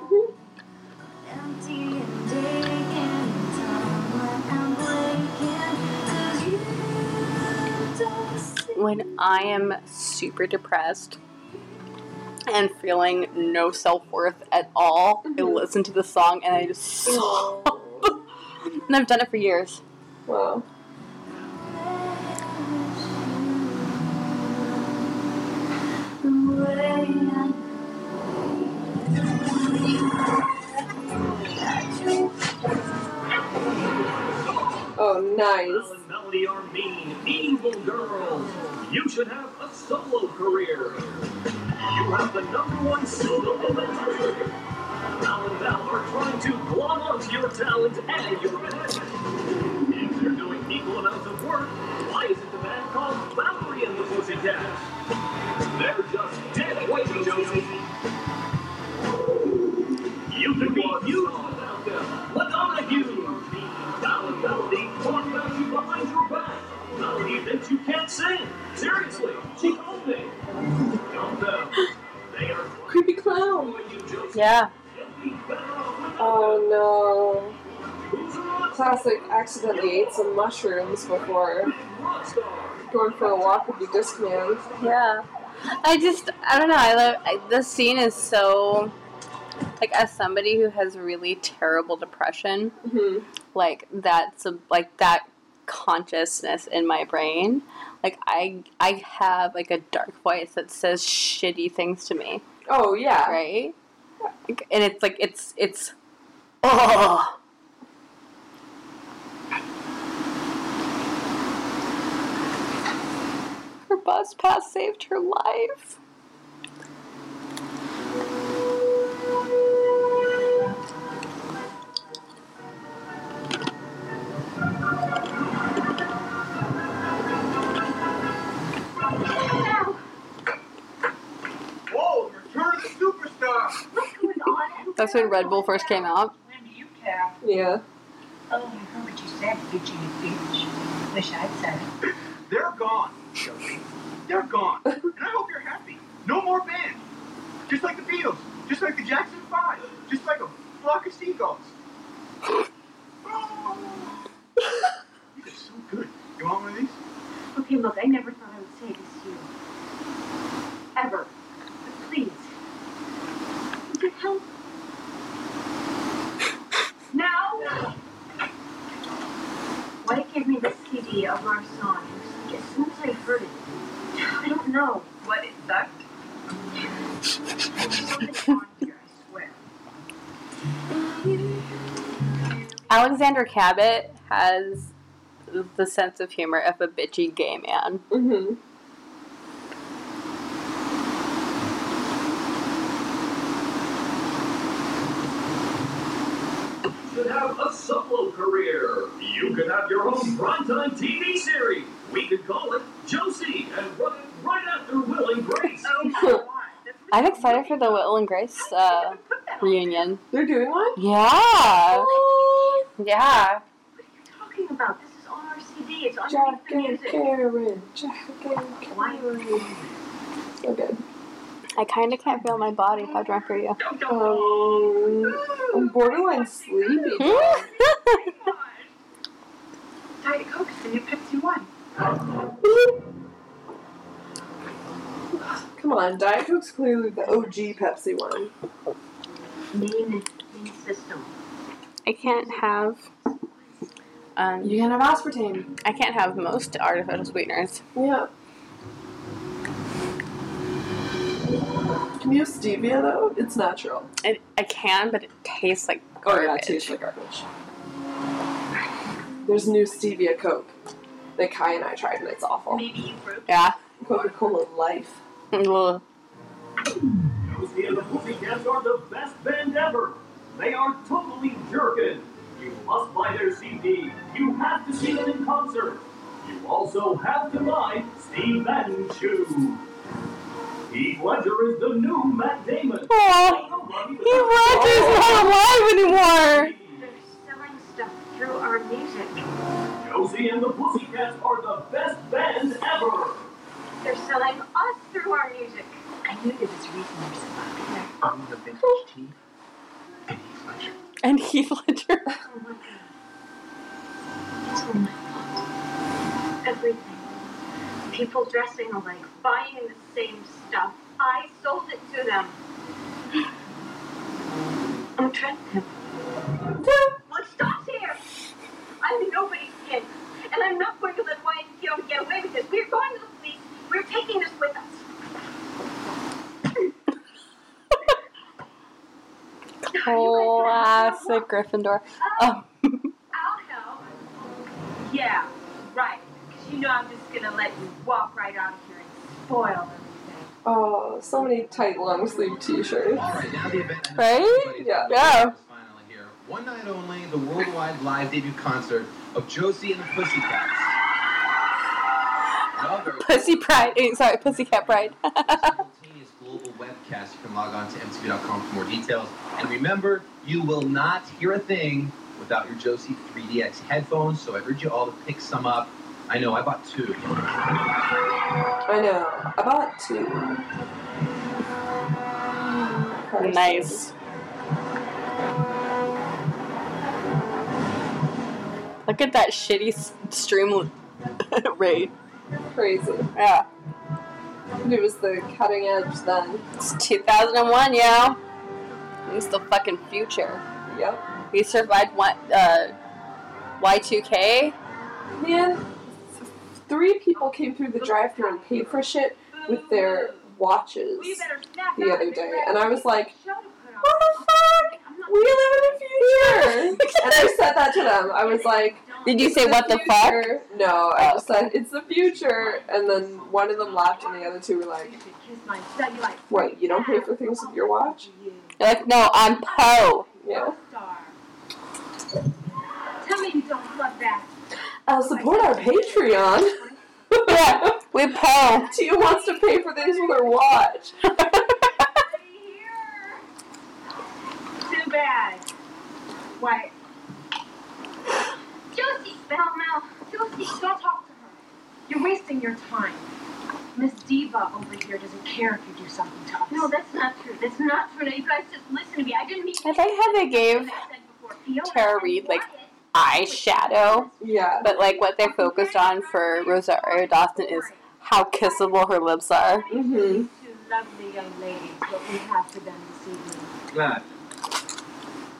When I am super depressed and feeling no self worth at all, I mm-hmm. listen to the song and I just sob. and I've done it for years. Wow. Oh, nice. Melody are mean, evil girls. You should have a solo career. You have the number one single in the country. And Val are trying to glom onto your talent and your band. If they're doing equal amounts of work, why isn't the band called Valerie and the Pussycats? They're just dead weight, Josie. You can be huge Melody thinks you can't sing. Seriously, she told me. Don't them. They are Creepy clown. Yeah. Oh no. Classic accidentally ate some mushrooms before going for a walk with your disc man. Yeah. I just, I don't know. I love I, this scene is so like as somebody who has really terrible depression, Mhm. like that's a, like that consciousness in my brain. Like I, I have like a dark voice that says shitty things to me, Oh yeah. right? And it's like it's it's, oh. Her bus pass saved her life. That's when Red Bull first came out. When do you care? Yeah. Oh, I heard what you said, bitchy bitch. Wish I'd said it. They're gone, Josie. They're gone. And I hope you're happy. No more band. Just like the Beatles. Just like the Jackson Five. Just like a flock of seagulls. These are so good. You want one of these? Okay, look, I never thought I would say this to you. Ever. But please. Would you help? Now? Why gave me the CD of our song? It as soon as I heard it. I don't know. What it sucked? There's something on here, I swear. Alexander Cabot has the sense of humor of a bitchy gay man. Mm-hmm. Should have a solo career. You could have your own primetime TV series. We could call it Josie and run it right after Will and Grace. I'm excited for the Will and Grace uh, reunion. They're doing one? Yeah. Yeah. What are you talking about? This is on our CD. It's on Jack underneath the and music. Karen. Jack and Karen. So good. I kind of can't feel my body. How drunk are you? Um, I'm borderline sleepy. Diet Coke's the new Pepsi One. Come on, Diet Coke's clearly the OG Pepsi one. Main, main system. I can't have. Um, You can have aspartame. I can't have most artificial sweeteners. Yeah. Can you have stevia though? It's natural. I, I can, but it tastes like garbage. Oh yeah, it tastes like garbage. There's new stevia Coke that Kai and I tried and it's awful. Maybe you broke Yeah. Coca Cola Life. Well, Josie and the Pussycats are the best band ever. They are totally jerkin'. You must buy their CD. You have to see them in concert. You also have to buy Steve Madden shoes. Heath Ledger is the new Matt Damon. Aw, Heath Ledger's not alive anymore. They're selling stuff through our music. Josie and the Pussycats are the best band ever. They're selling us through our music. I knew there was a reason they're so popular. I'm the vintage tea. And Heath Ledger. And Heath Ledger. Oh my god. It's all my fault. Everything. People dressing alike, buying the same stuff. I sold it to them. I'm him. What stops here? I'm nobody's kid. And I'm not going to let Kieran get away with this. We're going to the police. We're taking this with us. Classic oh, Gryffindor. Oh, um, I'll help. Yeah, you know I'm just going to let you walk right out of here and spoil everything. Oh, so many tight long sleeve t-shirts. All right, now the event. Right? Yeah. Yeah. Finally here. One night only, the worldwide live debut concert of Josie and the Pussycats. Pussy Pride. eh, Sorry, Pussycat Pride. simultaneous global webcast. You can log on to mtv.com for more details. And remember, you will not hear a thing without your Josie 3DX headphones. So I urge you all to pick some up. I know I bought two. I know. I bought two. nice. Look at that shitty stream rate. Crazy. Yeah. It was the cutting edge then. It's 2001, yo. It's the fucking future. Yep. We survived what, uh, Y2K? Man, th- three people came through the drive-thru and paid for shit with their watches the other day, and I was like, "What the fuck? We live in the future!" and I said that to them. I was like, Did you "It's say what the fuck? No, I just said it's the future, and then one of them laughed, and the other two were like, "What? You don't pay for things with your watch?" You're like, no, I'm Poe. Yeah. Tell me you don't love that. Uh, support our Patreon. yeah, we Poe. Tia wants to pay for things with her watch. Too bad. Why? Mel, Mel, Josie, don't talk to her. You're wasting your time. Miss Diva over here doesn't care if you do something to us. no, that's not true. That's not true. Now, you guys just listen to me. I didn't mean I like how they gave Tara Reid like eyeshadow. Yeah. But like what they're focused on for Rosario Dawson is how kissable her lips are. Mm-hmm. Lovely young ladies, what we have for them this evening. Glad.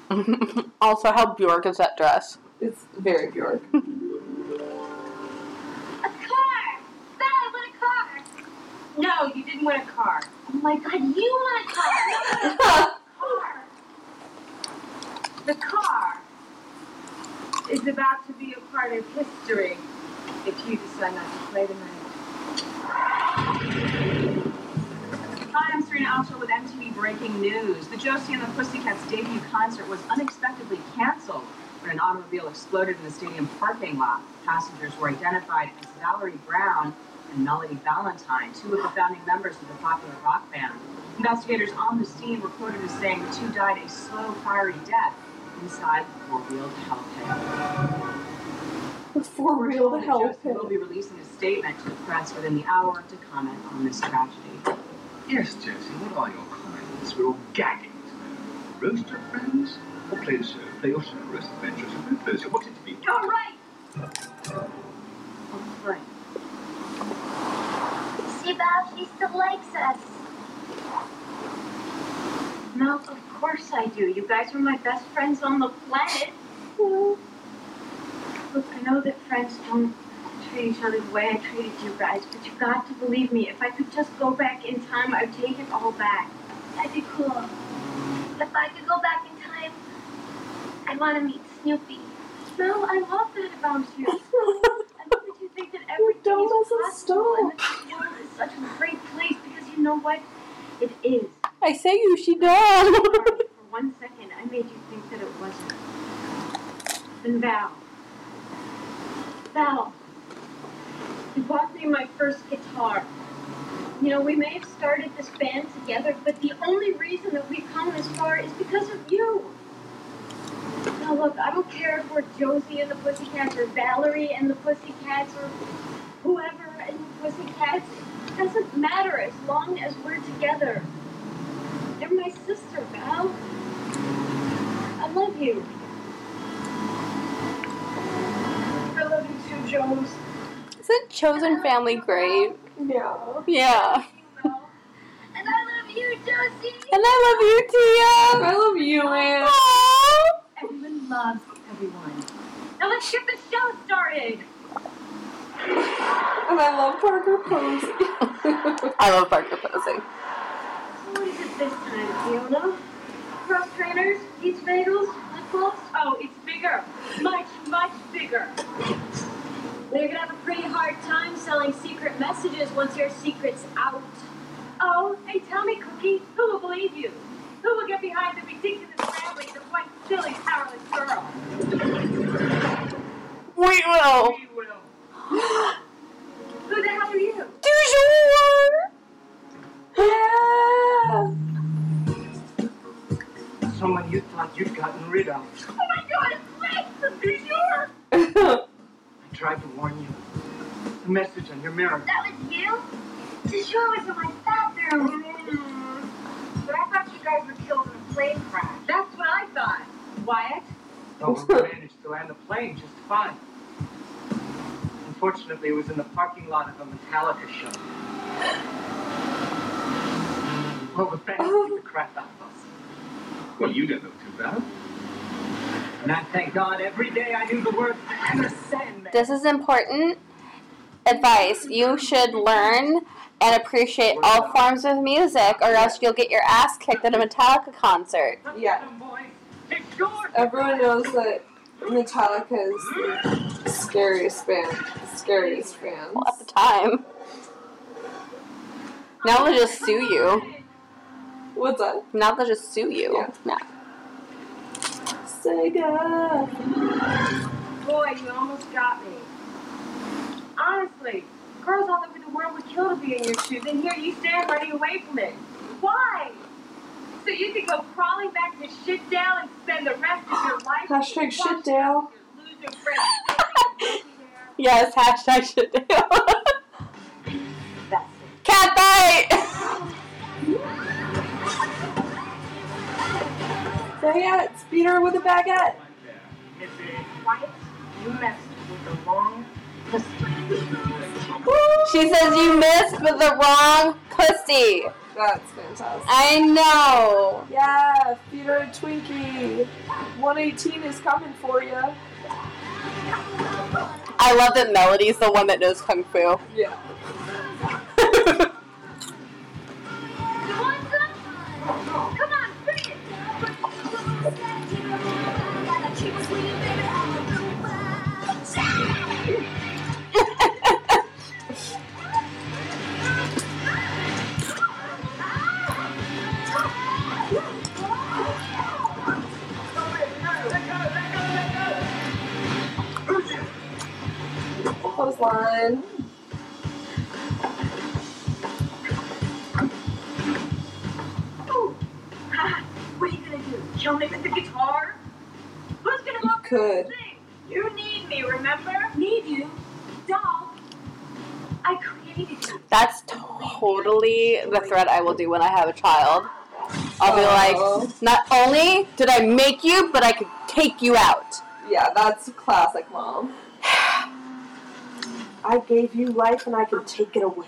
also, how Bjork is that dress. It's very Bjork. A car! Bella, I a car! No, you didn't win a car. Oh my god, you want a car! car. The car is about to be a part of history if you decide not to play tonight. Hi, I'm Serena Altschul with MTV Breaking News. The Josie and the Pussycats debut concert was unexpectedly canceled when an automobile exploded in the stadium parking lot. Passengers were identified as Valerie Brown and Melody Valentine, two of the founding members of the popular rock band. Investigators on the scene reported as saying the two died a slow, fiery death inside the four-wheeled hell pit. For real, the hell Josie will be releasing a statement to the press within the hour to comment on this tragedy. Yes, Josie, what are your comments? We're all gagging to know. Roast your friends? Or play the show? Play your show, roast adventures, or no closure? What's it to be? All right! Right. See, Val, she still likes us. No, of course I do. You guys are my best friends on the planet. Look, I know that friends don't treat each other the way I treated you guys, but you got to believe me. If I could just go back in time, I'd take it all back. That'd be cool. If I could go back in time, I'd want to meet Snoopy. Mel, I love that about you. I love that you think that everything is possible and that the world is such a great place because you know what? It is. I say you, she does. For one second, I made you think that it wasn't. And Val. Val. You bought me my first guitar. You know, we may have started this band together, but the only reason that we've come this far is because of you. Now look, I don't care if we're Josie and the Pussycats or Valerie and the Pussycats or whoever and the Pussycats. It doesn't matter as long as we're together. You're my sister, Val. I love you. I love you too, Jones. Isn't Chosen Family great? Yeah. Yeah. And I love you, Josie. And I love you, Tia. I love you, Anne. Everyone loves everyone. Now let's get the show started. And I love Parker Posey. I love Parker Posey. So what is it this time, Fiona? Cross trainers, Pete's bagels, lip gloss? Oh, it's bigger. Much, much bigger. They're gonna have a pretty hard time selling secret messages once your secret's out. Oh, hey, tell me, Cookie, who will believe you? Who will get behind the ridiculous ramblings of one silly, powerless girl? We will. We will. Who the hell are you? Du jour. Yeah. Someone you thought you'd gotten rid of. Oh my god, it's Rex! Are you I tried to warn you. The message on your mirror. That was you? Joshua was in my bathroom. But I thought you guys were killed in a plane crash. That's what I thought. Wyatt? Oh, we managed to land the plane just fine. Unfortunately, it was in the parking lot of a Metallica show. Well, the band beat the crap out of us. Well, you don't know too bad. And I thank God every day I knew the word Enter Sandman. This is important advice. You should learn and appreciate all forms of music, or else you'll get your ass kicked at a Metallica concert. Yeah. Everyone knows that Metallica is the scariest band. The scariest band. Well, at the time. Now they'll just sue you. What's that? Now they'll just sue you. Yeah. Nah. Sega. Boy, you almost got me. Honestly, girls all over the world would kill to be in your shoes, and here you stand running away from it. Why? So you could go crawling back to Shitdale and spend the rest of your life Hashtag Shitdale. Yes, hashtag should do. Cat bite! Baguettes! Beat her with a baguette! Quiet. You messed with the wrong She says you missed with the wrong pussy. That's fantastic. I know. Yeah, her Twinkie. 118 is coming for you. I love that Melody's the one that knows kung fu. Yeah. Come on, Clothesline. Ha, What are you gonna do? Kill me with the guitar? Who's gonna go Could. You need me, remember? Need you? Doll. I created you. That's totally the threat I will do when I have a child. I'll be Oh. like, uh-huh. not only did I make you, but I could take you out. Yeah, that's classic mom. I gave you life and I can take it away.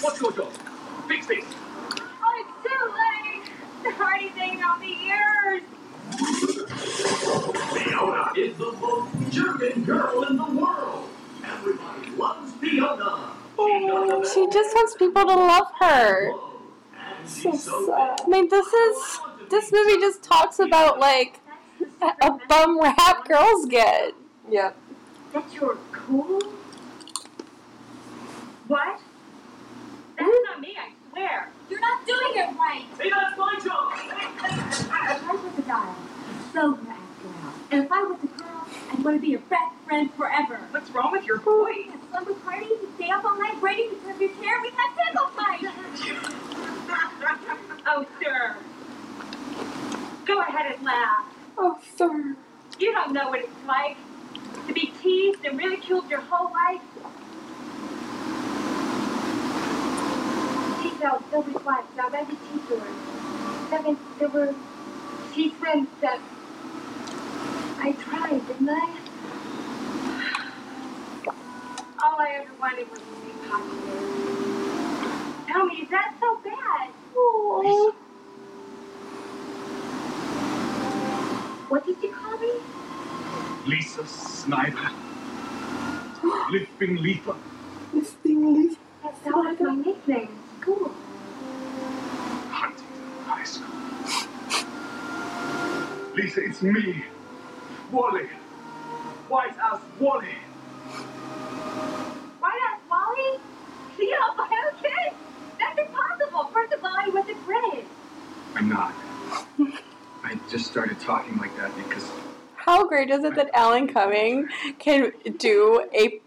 What's going on? Fix this. Oh, it's too late. The party's hanging on the ears. Fiona is the most German girl in the world. Everybody loves Fiona. Oh, she just wants people to love her. So sad. I mean, this is this movie just talks about like a, a bum rap girls get. Yep. That you're cool? What? That's hmm? not me, I swear. You're not doing it right. Hey, that's my job. If I was a guy, I'd so gonna ask. And if I was a girl, I'd want to be your best friend forever. What's wrong with your voice? At slumber party, you stay up all night braiding because of your hair. We have table fights. oh, sir. Go ahead and laugh. Oh, sir. You don't know what it's like to be teased and ridiculed your whole life. Seatbelts filled with wax, outlandish T-stores. That meant there were T-friends that I tried, didn't I? All I ever wanted was to be popular. Tell me, is that so bad? Oh. What did you call me? Lisa Snyder. Lipping Leaper. Lifting leaf. That sounds like my nickname in school. Huntington High School. Lisa, it's me. Wally. White ass Wally. White not Wally? You know, bio kid? That's impossible. First of all, he wasn't British. I'm not. I just started talking like that because How great is it that Alan Cumming can do a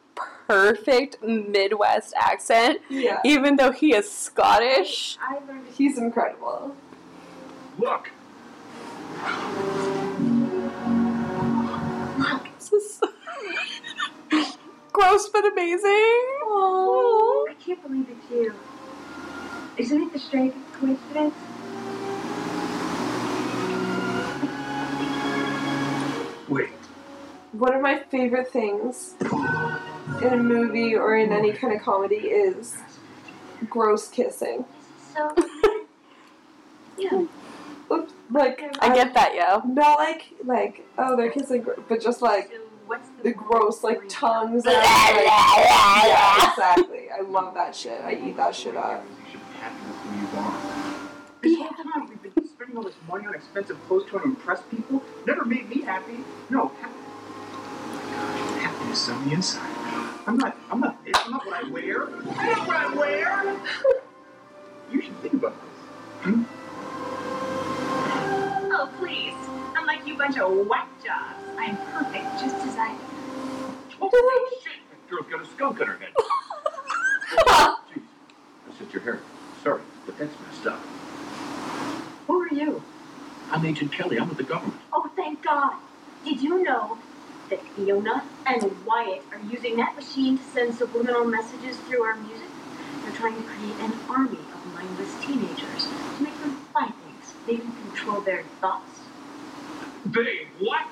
perfect Midwest accent, Yeah. even though he is Scottish? I learned He's incredible. look. This is gross but amazing. I can't believe it's you. Isn't it the strangest coincidence? Wait. One of my favorite things in a movie or in any kind of comedy is gross kissing. So, yeah. Oops, Like I get that, yo. Not like like oh they're kissing, but just like What's the gross like tongues. And, like, yeah, exactly. I love that shit. I eat that shit up. Be happy spending all this money on expensive clothes trying to impress people. Never made me happy. No, ha- happiness on the inside. I'm not. I'm not. this. I'm not what I wear. I'm not what I wear. You should think about this. Hmm? Oh, please. Unlike you bunch of whack jobs, I'm perfect just as I am. Oh, shit. That girl's got a skunk on her head. Jeez. That's just your hair. Sorry, but that's messed up. Who are you? I'm Agent Kelly. I'm with the government. Oh, thank God. Did you know that Fiona and Wyatt are using that machine to send subliminal messages through our music? They're trying to create an army of mindless teenagers to make them buy things, They can control their thoughts. They what?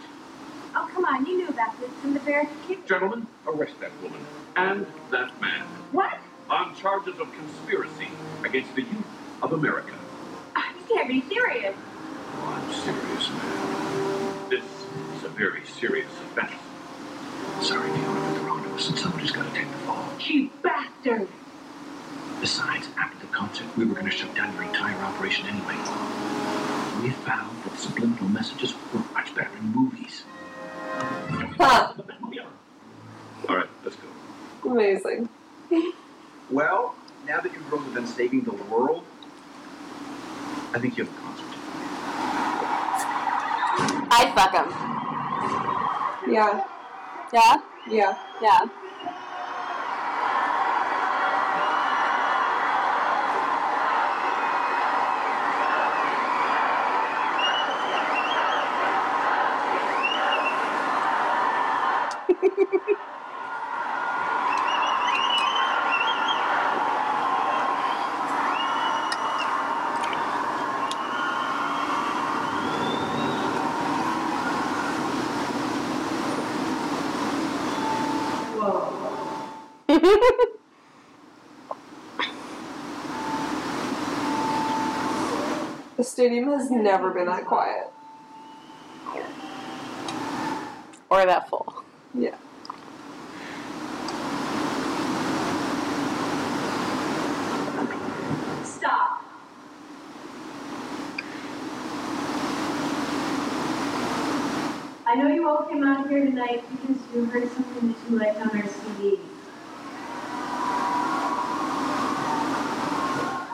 Oh, come on, you knew about this in the verification. Gentlemen, arrest that woman and that man What? on charges of conspiracy against the youth of America. You can't be serious. Oh, I'm serious, man. This is a very serious offense. Sorry, Fiona, but they're onto us, and somebody's got to take the fall. You bastard! Besides, after the concert, we were going to shut down your entire operation anyway. We found that subliminal messages work much better in movies. Huh. All right, let's go. Amazing. Well, now that you've really been saving the world, I think you have a concert. I'd fuck him. Yeah. Yeah? Yeah. Yeah. The stadium has never been that quiet. Or that full. Yeah. Stop. I know you all came out here tonight because you heard something that you liked on our CD.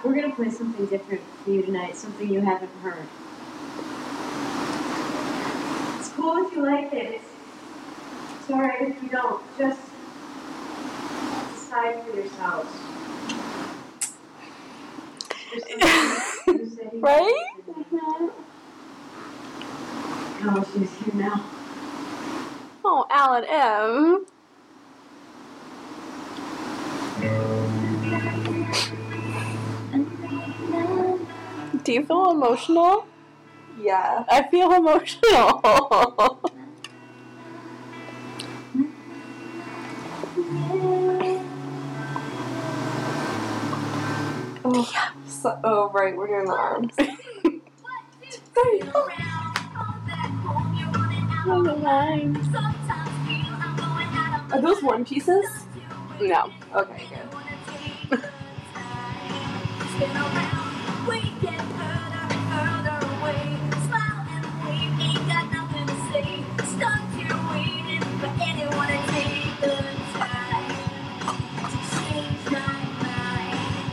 We're gonna play something different for you tonight, something you haven't heard. It's cool if you like it. It's, it's alright if you don't. Just decide for yourselves. There's something you said you Right? Oh, she's here now. Oh, Alan M. Do you feel emotional? Yeah. I feel emotional. Oh, so, oh right, we're doing the arms. Are those one pieces? no. Okay, good.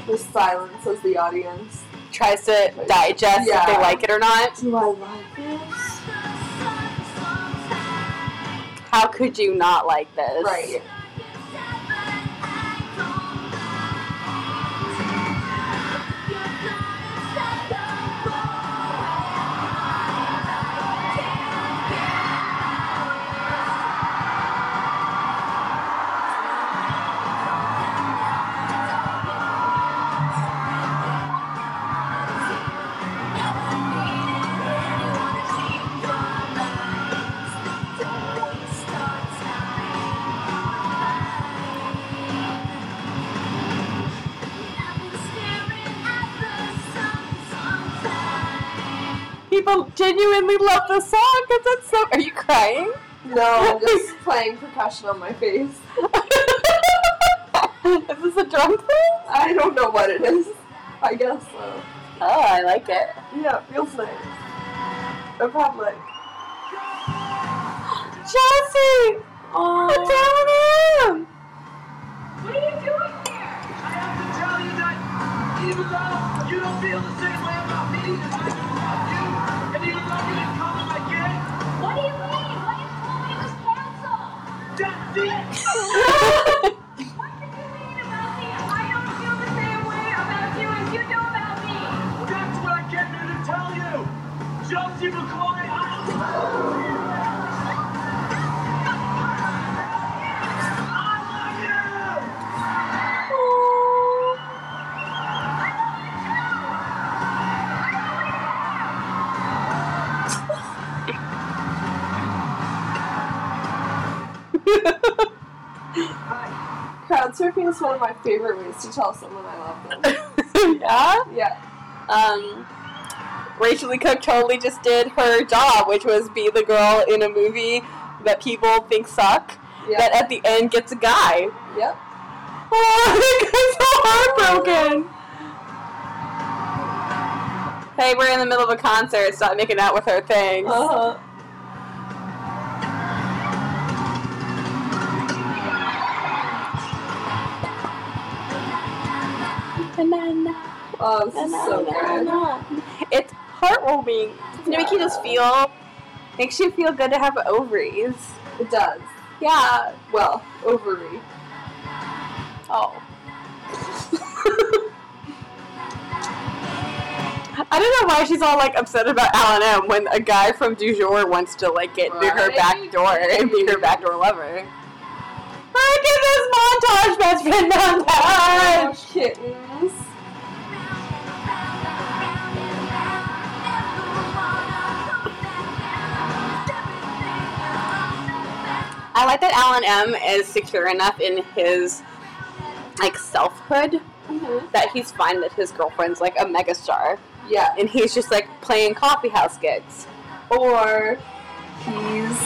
The silence as the audience. Tries to digest if they like it or not. Do I like this? How could you not like this? Right. Genuinely love the song because it's so. Are you crying? No, I'm just playing percussion on my face. Is this a drum thing? I don't know what it is. I guess so. Oh, I like it. Yeah, it feels nice. I've had like Chelsea! oh It's Alan M! What are you doing Não. Surfing is one of my favorite ways to tell someone I love them. yeah? Yeah. Um, Rachael Leigh Cook totally just did her job, which was be the girl in a movie that people think suck, that at the end gets a guy. Yep. Oh, I'm so heartbroken. Hey, we're in the middle of a concert. Stop making out with her things. Uh-huh. Banana. Oh, this is so good. It's heartwarming. It's gonna make you just feel, makes you feel good to have ovaries. It does. Yeah. Well, ovary. Oh. I don't know why she's all like upset about Alan M when a guy from Du Jour wants to like get into her back door and be her backdoor lover. Look at this montage, best friend montage. Oh, kittens. I like that Alan M is secure enough in his like selfhood that he's fine that his girlfriend's like a megastar. Yeah. And he's just like playing coffee house gigs. Or he's.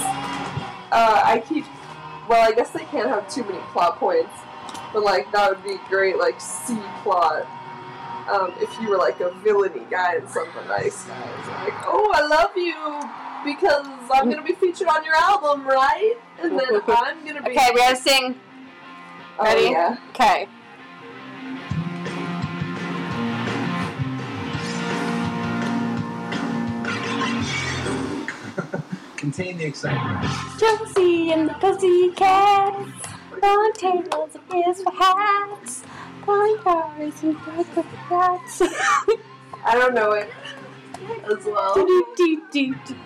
Uh, I keep. Well, I guess they can't have too many plot points, but like that would be great, like C plot. Um, if you were like a villainy guy and something nice guys, like, oh, I love you because I'm gonna be featured on your album, right? And then I'm gonna be. Okay, we gotta sing. Oh, yeah. Okay. Contain the excitement. Josie and the Pussycats. Long tables and ears for hats. Flying cars and breakfast rats. I don't know it as well. Do, do, do, do.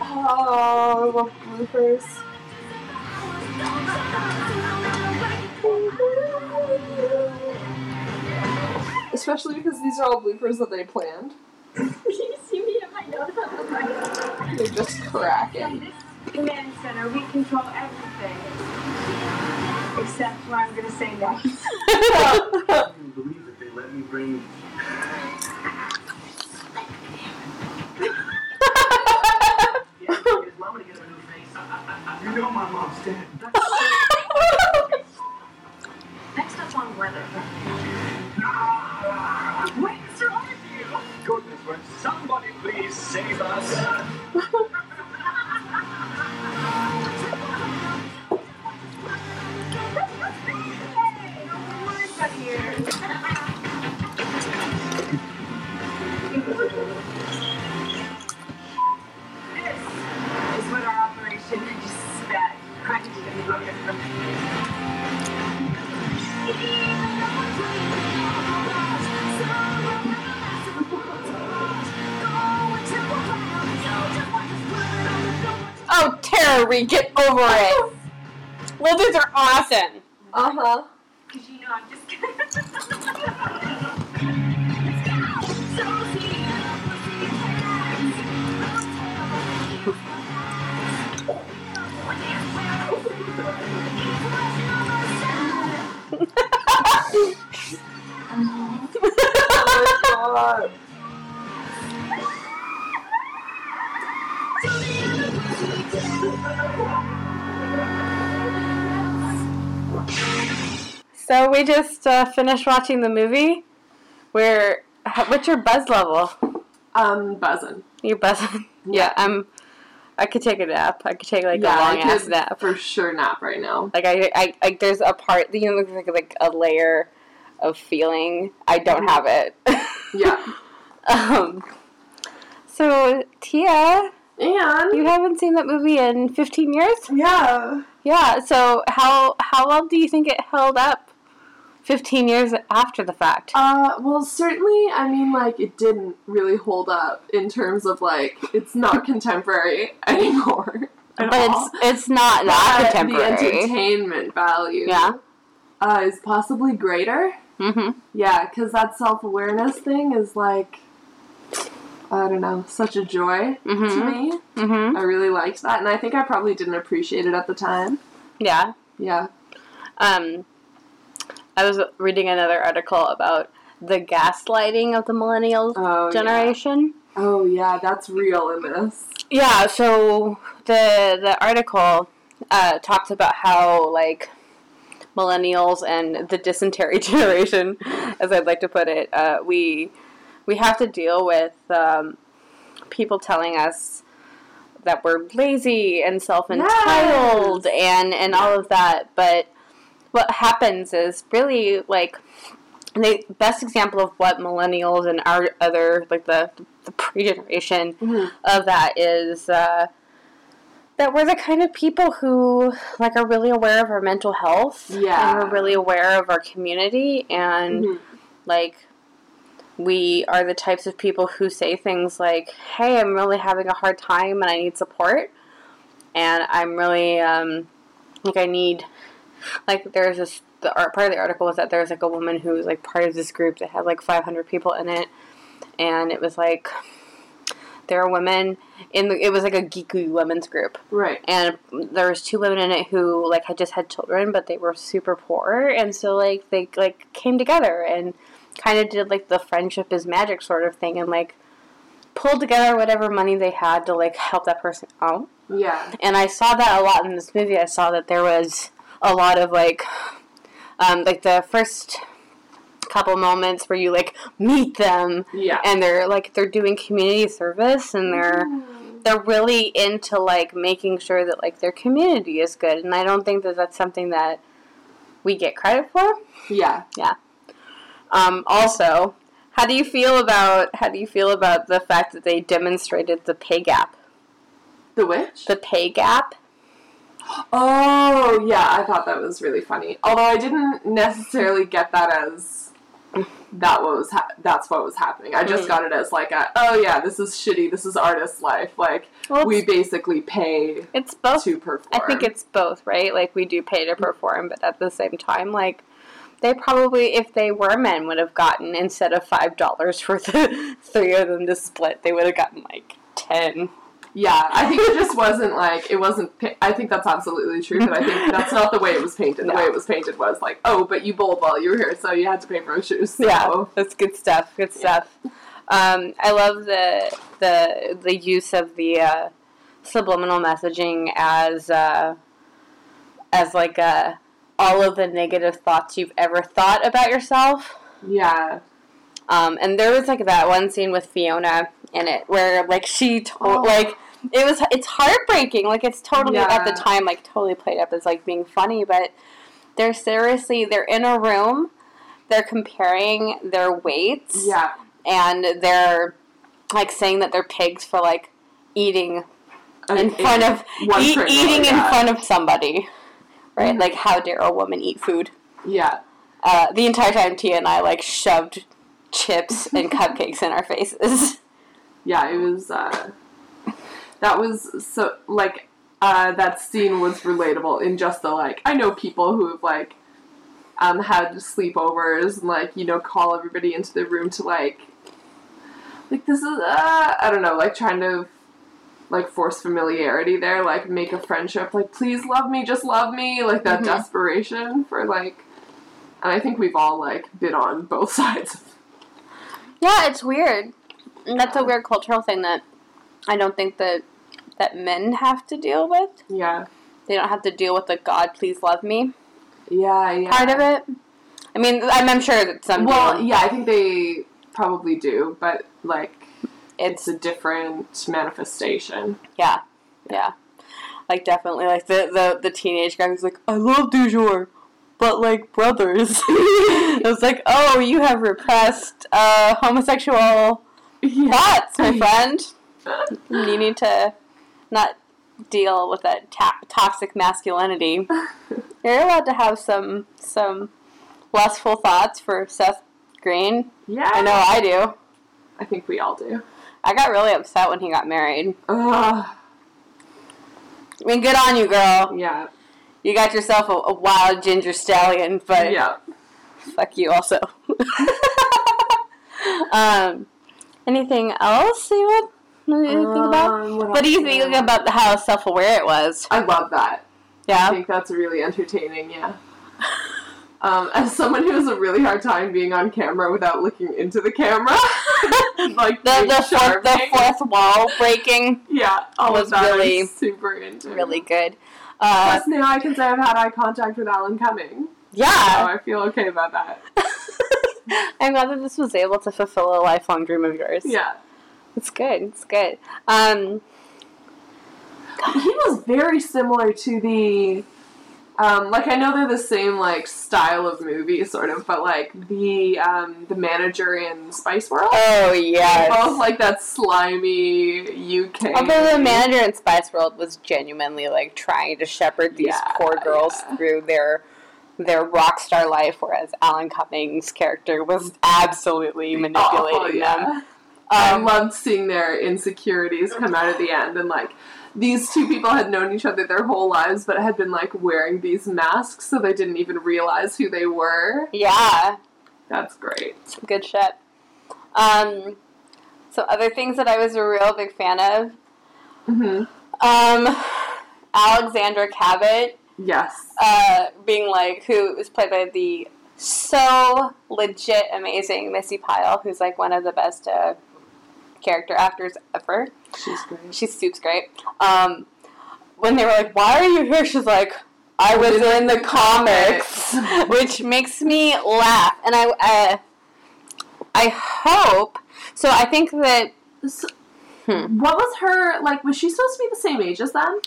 Oh, I love bloopers. Especially because these are all bloopers that they planned. You see me in my nose on the mic? They're just cracking. This command center, we control everything. Except when I'm gonna say next. I can't believe that they let me bring. yeah, his mom to get him a new face. You know my mom's dead. Next up on weather. Please save us? Tara, get over it. Lizards are awesome. Uh huh. Because you know I'm just oh my god. So we just uh, finished watching the movie. Where what's your buzz level? Um, buzzing. You're buzzing. Yeah, I'm. I could take a nap. I could take like yeah, a long I ass nap. for sure nap right now. Like I, I, I, there's a part. You know, like like a layer of feeling. I don't have it. Yeah. um. So Tia, And you haven't seen that movie in 15 years. yeah. Yeah. So how how well do you think it held up? 15 years after the fact. Uh, well, certainly, I mean, like, it didn't really hold up in terms of, like, it's not contemporary anymore. But all. it's it's not not But contemporary. The entertainment value Yeah. uh, is possibly greater. Mm-hmm. Yeah, because that self awareness thing is, like, I don't know, such a joy to Mhm. me. Mhm. I really liked that, and I think I probably didn't appreciate it at the time. Yeah. Yeah. Um, I was reading another article about the gaslighting of the millennial Oh, generation. Oh yeah, that's real in this. Yeah, so the the article uh, talks about how like millennials and the dysentery generation, as I'd like to put it, uh, we we have to deal with um, people telling us that we're lazy and self entitled and and all of that. But what happens is really like the best example of what millennials and our other like the the pre generation of that is uh, that we're the kind of people who like are really aware of our mental health Yeah. and we're really aware of our community and Mhm. like we are the types of people who say things like hey i'm really having a hard time and i need support and i'm really um, like i need like there's this the art part of the article was that there's like a woman who was like part of this group that had like 500 people in it and it was like there are women in the it was like a geeky women's group Right. and there was two women in it who like had just had children but they were super poor and so like they like came together and kind of did like the friendship is magic sort of thing and like pulled together whatever money they had to like help that person out Yeah. and I saw that a lot in this movie. I saw that there was a lot of like, um, like the first couple moments where you like meet them, Yeah. and they're like they're doing community service, and they're they're really into like making sure that like their community is good. And I don't think that that's something that we get credit for. Yeah. Yeah. Um, also, how do you feel about how do you feel about the fact that they demonstrated the pay gap? The which? The pay gap. Oh yeah, I thought that was really funny. Although I didn't necessarily get that as that was ha- that's what was happening. I just Mhm. got it as like a oh yeah, this is shitty. This is artist life. Like Well, we basically pay It's both. to perform. I think it's both, right? Like we do pay to perform, but at the same time, like they probably, if they were men, would have gotten instead of five dollars for the three of them to split, they would have gotten like ten. Yeah. I think it just wasn't like it wasn't. I think that's absolutely true, but I think that's not the way it was painted. The way it was painted was like oh, but you bowled while you were here, so you had to pay for shoes. So. Yeah, that's good stuff. Good stuff. Um, I love the the the use of the uh, subliminal messaging as uh, as like uh, all of the negative thoughts you've ever thought about yourself. Yeah. Um, and there was like that one scene with Fiona in it where like she told Oh. like it was it's heartbreaking. Like it's totally at the time like totally played up as like being funny, but they're seriously they're in a room, they're comparing their weights, Yeah. and they're like saying that they're pigs for like eating in In- front of eat, eating in front of somebody, right? Mhm. Like how dare a woman eat food? Yeah. Uh, the entire time Tia and I like shoved chips and cupcakes in our faces. yeah, it was. Uh, that was so like uh, that scene was relatable in just the like I know people who have like um, had sleepovers and like you know call everybody into the room to like like this is uh, I don't know like trying to like force familiarity there like make a friendship like please love me just love me like that Mhm. desperation for like and I think we've all like been on both sides Yeah, it's weird. And that's a weird cultural thing that I don't think that that men have to deal with. yeah They don't have to deal with the God, please love me yeah yeah part of it. I mean, I'm, I'm sure that some Well, yeah, I think they probably do, but like it's, a different manifestation. Yeah, yeah. Like definitely, like the the, the teenage guy who's like, I love du jour, but like brothers. it was like, oh, you have repressed uh, homosexual thoughts, my friend. You need to not deal with that ta- toxic masculinity. You're allowed to have some some lustful thoughts for Seth Green. Yeah, I know I do. I think we all do. I got really upset when he got married. Ugh. I mean, good on you, girl. Yeah. You got yourself a, a wild ginger stallion, but Yeah. fuck you also. um, Anything else you would what do you think about? Um, what What do you think about how self aware it was? I love that. Yeah. I think that's really entertaining, yeah. Um, as someone who has a really hard time being on camera without looking into the camera, like The the fourth, the fourth wall breaking yeah, all was of that really- super into. really good. Uh, Plus, now I can say I've had eye contact with Alan Cumming, so yeah, I feel okay about that. I'm glad that this was able to fulfill a lifelong dream of yours. Yeah, it's good. It's good. Um, he was very similar to the. Um, like I know they're the same like style of movie, sort of, but like the um, the manager in Spice World. oh yes. Both like that slimy UK. Although the manager in Spice World was genuinely like trying to shepherd these Yeah, poor girls yeah. through their their rock star life, whereas Alan Cummings' character was absolutely manipulating Oh, yeah. them. I Um, loved seeing their insecurities come out at the end, and like these two people had known each other their whole lives, but had been like wearing these masks, so they didn't even realize who they were. Yeah, That's great. some good shit. Um, so other things that I was a real big fan of, hmm um, Alexandra Cabot Yes. uh, being like who was played by the so legit amazing Missi Pyle, who's like one of the best uh, character actors ever. She's great. She's super great. Um, when they were like, "Why are you here?" She's like, "I was in the comics," which makes me laugh. And I, uh, I hope. So I think that So, Hmm. What was her like? Was she supposed to be the same age as them?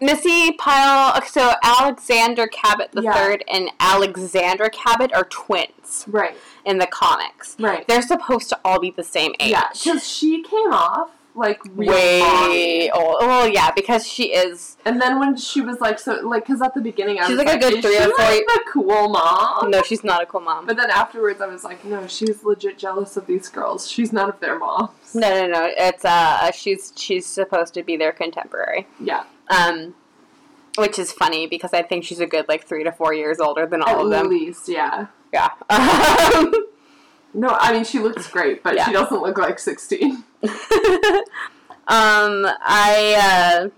Missi Pyle, so Alexander Cabot the Yeah. third and Alexandra Cabot are twins Right. In the comics. Right. They're supposed to all be the same age. Yeah, because she came off like way old. Well, yeah, because she is. And then when she was like so like because at the beginning I She's was like a good three or four- like cool mom. No, she's not a cool mom. But then afterwards I was like, no, she's legit jealous of these girls. She's none of their moms. No, no, no. It's uh, she's she's supposed to be their contemporary. Yeah. Um, which is funny because I think she's a good like three to four years older than all At of them. At least, yeah. Yeah. Um, No, I mean she looks great, but Yeah. she doesn't look like sixteen. um, I uh,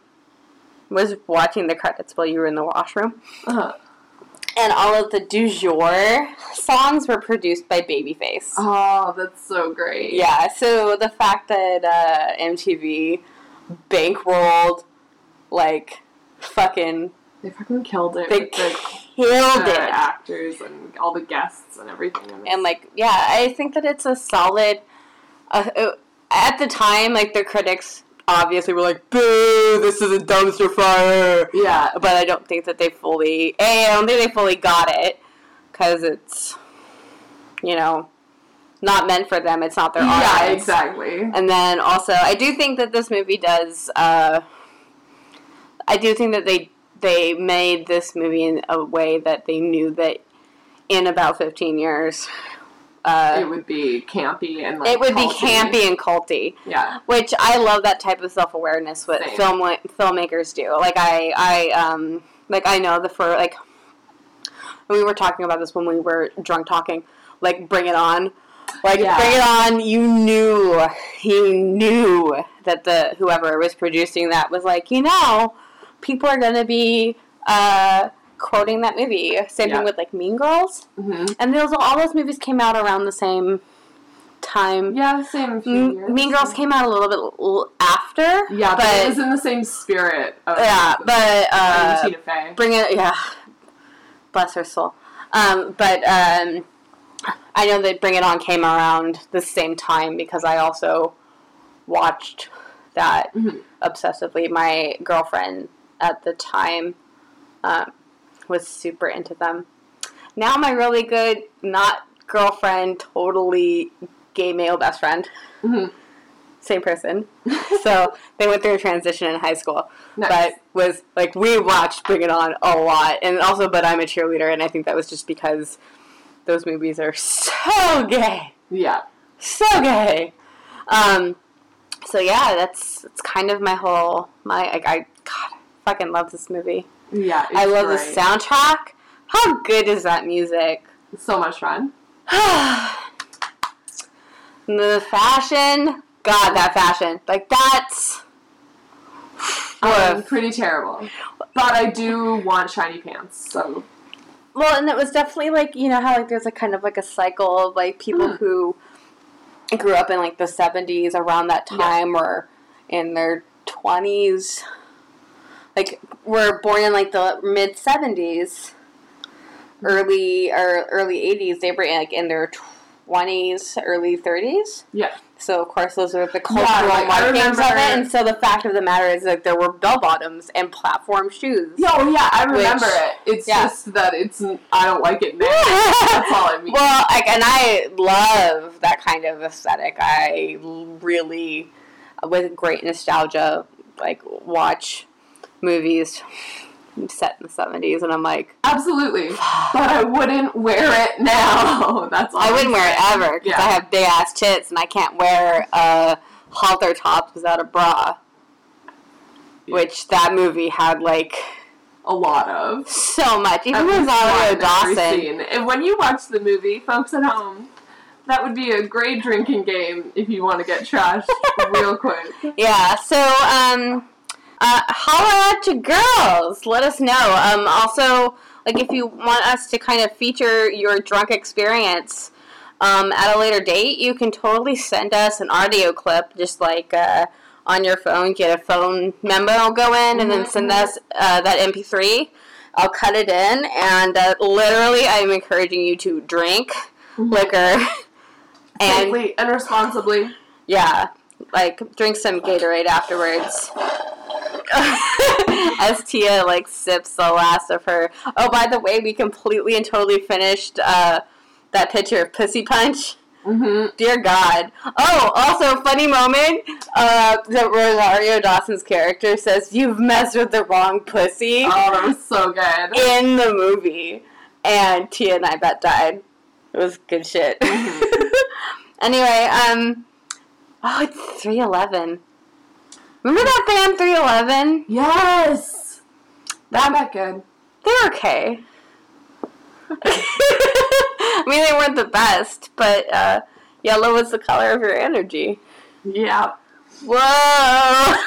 was watching the credits while you were in the washroom, Uh-huh. and all of the DuJour songs were produced by Babyface. Oh, that's so great. Yeah, so the fact that uh, MTV bankrolled like fucking They fucking killed it. they with killed the it. actors and all the guests and everything. And and like yeah i think that it's a solid uh, uh, at the time like the critics obviously were like boo this is a dumpster fire yeah, but i don't think that they fully a i don't think they fully got it because it's you know not meant for them it's not their yeah, audience exactly. and then also i do think that this movie does uh i do think that they they made this movie in a way that they knew that in about 15 years uh, it would be campy and like it would be campy and culty, Yeah. which I love that type of self awareness what Same. film filmmakers do. Like I, I, um, like I know the for like we were talking about this when we were drunk talking. Like Bring It On, like Yeah. Bring It On. You knew, you knew that the whoever was producing that was like, you know, people are gonna be. Uh, quoting that movie same Yeah. thing with like mean girls hmm and those all those movies came out around the same time Yeah, same few M- years. Mean Girls came out a little bit l- after. Yeah, but, but, it was in the same spirit. Of yeah, but uh, Tina Fey. bring it. Yeah, bless her soul. Um, but um, I know that Bring It On came around the same time because I also watched that Mhm. obsessively. My girlfriend at the time um, was super into them. Now my really good, not girlfriend, totally gay male best friend Mhm. same person. so they went through a transition in high school, Nice. but was like we watched Bring It On a lot, and also, but I'm a cheerleader, and I think that was just because those movies are so gay, Yeah. so gay. Um, so yeah, that's that's kind of my whole my like I God, I fucking love this movie. Yeah. I love great. the soundtrack. How good is that music? So much fun. The fashion, God, that fashion, like that's. Um, pretty terrible. But I do want shiny pants, so Well, and it was definitely like you know how like there's a kind of like a cycle of like people Mhm. who grew up in like the '70s around that time or in their 20s, like were born in like the mid '70s, early or early '80s. They were like in their 20s, early 30s. yeah. So of course those are the Yeah, cultural like, markings of it, and so the fact of the matter is that there were bell bottoms and platform shoes. Yeah, oh yeah, I remember Which- it. It's yeah. just that it's I don't like it now. That's all I mean. Well, like, and I love that kind of aesthetic. I really, with great nostalgia, like watch movies set in the seventies, and I'm like, Absolutely, but I wouldn't wear it now. That's all. I wouldn't I'm wear it ever because Yeah. I have big ass tits, and I can't wear a halter top without a bra. Which that movie had like a lot of so much. Even Rosario Dawson. And when you watch the movie, folks at home, that would be a great drinking game if you want to get trashed real quick. Yeah, so um uh holla at your girls. Let us know. Um also like if you want us to kind of feature your drunk experience um at a later date, you can totally send us an audio clip just like uh on your phone, get a phone memo go in and then send us uh, that MP3. I'll cut it in and uh, literally I'm encouraging you to drink liquor and Safely and responsibly. yeah, like drink some Gatorade afterwards. As Tia like sips the last of her. Oh, by the way, we completely and totally finished uh, that picture of Pussy Punch. Mm-hmm. Dear God. Oh, also funny moment. Uh, that Rosario Dawson's character says, "You've messed with the wrong pussy." Oh, that was so good. in the movie, and Tia and I bet died. It was good shit. anyway, um, oh, it's three eleven. Remember that band Three Eleven? Yes, that that good. They're okay. I mean, they weren't the best, but uh, yellow was the color of your energy. Yeah. Whoa.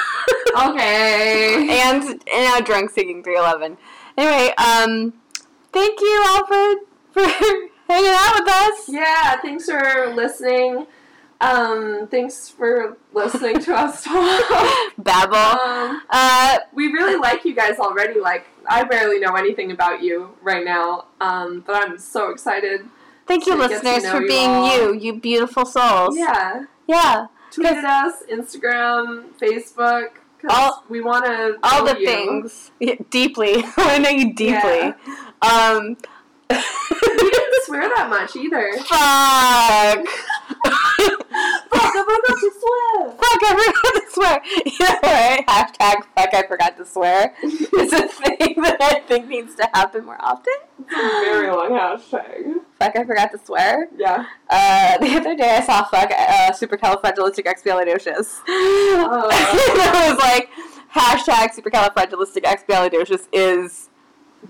Okay. and and now drunk singing 311. Anyway, um, thank you Alfred for hanging out with us. Yeah, thanks for listening. Um, thanks for listening to us talk. Babble. Um, Uh, we really like you guys already. Like, I barely know anything about you right now, um, but I'm so excited. thank you, to get to listeners, for you being all. you, you beautiful souls. Yeah. Yeah. Tweet at us, Instagram, Facebook. All- we want to All the things. Yeah, deeply. I know you deeply. Um, we didn't swear that much either. fuck. Fuck, I forgot to swear. Fuck, I forgot to swear. Know what? Hashtag fuck, I forgot to swear. It's a thing that I think needs to happen more often. It's a very long hashtag. Fuck, I forgot to swear. Yeah. Uh, the other day I saw fuck uh, supercalifragilisticexpialidocious. Oh. it was like hashtag supercalifragilisticexpialidocious is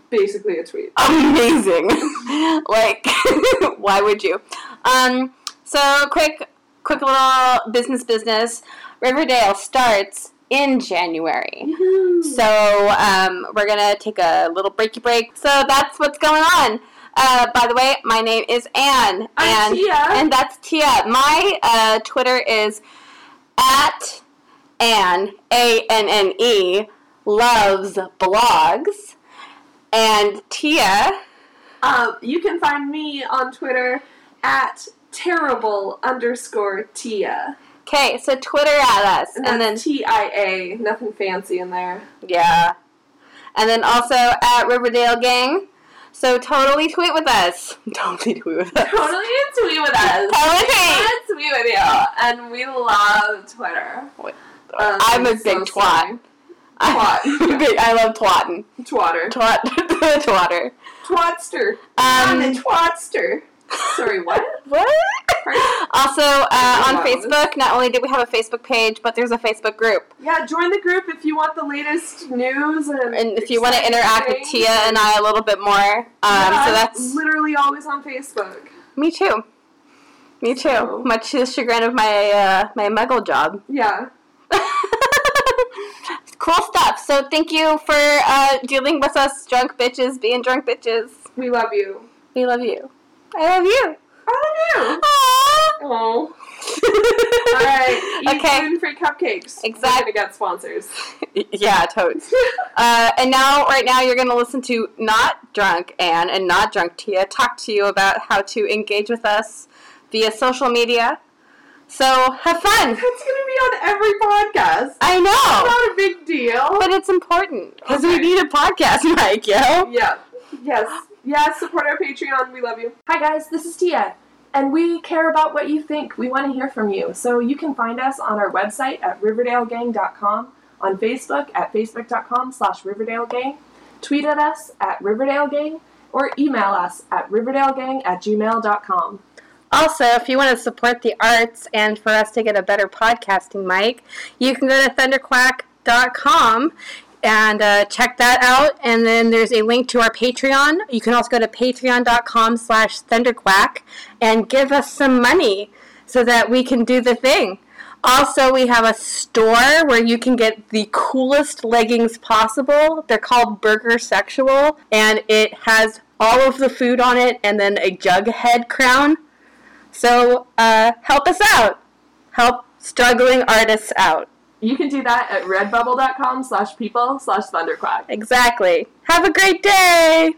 Basically a tweet. amazing. like, why would you? Um, so quick, quick little business business. Riverdale starts in January. So um, we're gonna take a little breaky break. So that's what's going on. Uh, by the way, my name is Anne, and Tia. and that's Tia. My uh, Twitter is at Anne A N N E loves blogs, and Tia. Um, you can find me on Twitter at terrible underscore Tia. Okay, so Twitter at us, And, and then T I A. Nothing fancy in there. Yeah. And then also at Riverdale Gang. So totally tweet with us. Totally tweet with us. Totally tweet with us. Totally. We tweet with you. And we love Twitter. Um, I'm a so big twat. sorry. I'm I love twatting. Twatter. Twat. twatter. Twatster. I'm Um, a twatster. Sorry, what? what? Also, uh, on Facebook, not only do we have a Facebook page, but there's a Facebook group. Yeah, join the group if you want the latest news and, And if you want to interact with. Tia and I a little bit more, um, Yeah, so I'm that's literally always on Facebook. me too. Me too. Much to the chagrin of my uh, my muggle job. Yeah. Cool stuff. So thank you for uh, dealing with us drunk bitches being drunk bitches. We love you. We love you. I love you. I love you. Oh. All right. Eat Okay. gluten-free cupcakes. Exactly. We're gonna get sponsors. yeah, totes. uh, and now, right now, you're going to listen to not drunk Anne and not drunk Tia talk to you about how to engage with us via social media. So have fun. It's gonna be on every podcast. I know. It's not a big deal. but it's important because we need a podcast, Mike. Yo. Yeah. Yes. Yes. Support our Patreon. We love you. Hi guys, this is Tia, and we care about what you think. We want to hear from you. So you can find us on our website at riverdalegang.com, on Facebook at facebook.com/slash riverdalegang, tweet at us at riverdalegang, or email us at riverdalegang at gmail.com. Also, if you want to support the arts and for us to get a better podcasting mic, you can go to thunderquack.com and uh, check that out. And then there's a link to our Patreon. You can also go to patreon.com slash thunderquack and give us some money so that we can do the thing. Also, we have a store where you can get the coolest leggings possible. They're called Burger Sexual, and it has all of the food on it and then a Jughead crown. So uh, help us out. Help struggling artists out. You can do that at redbubble.com slash people slash thunderquack. Exactly. Have a great day.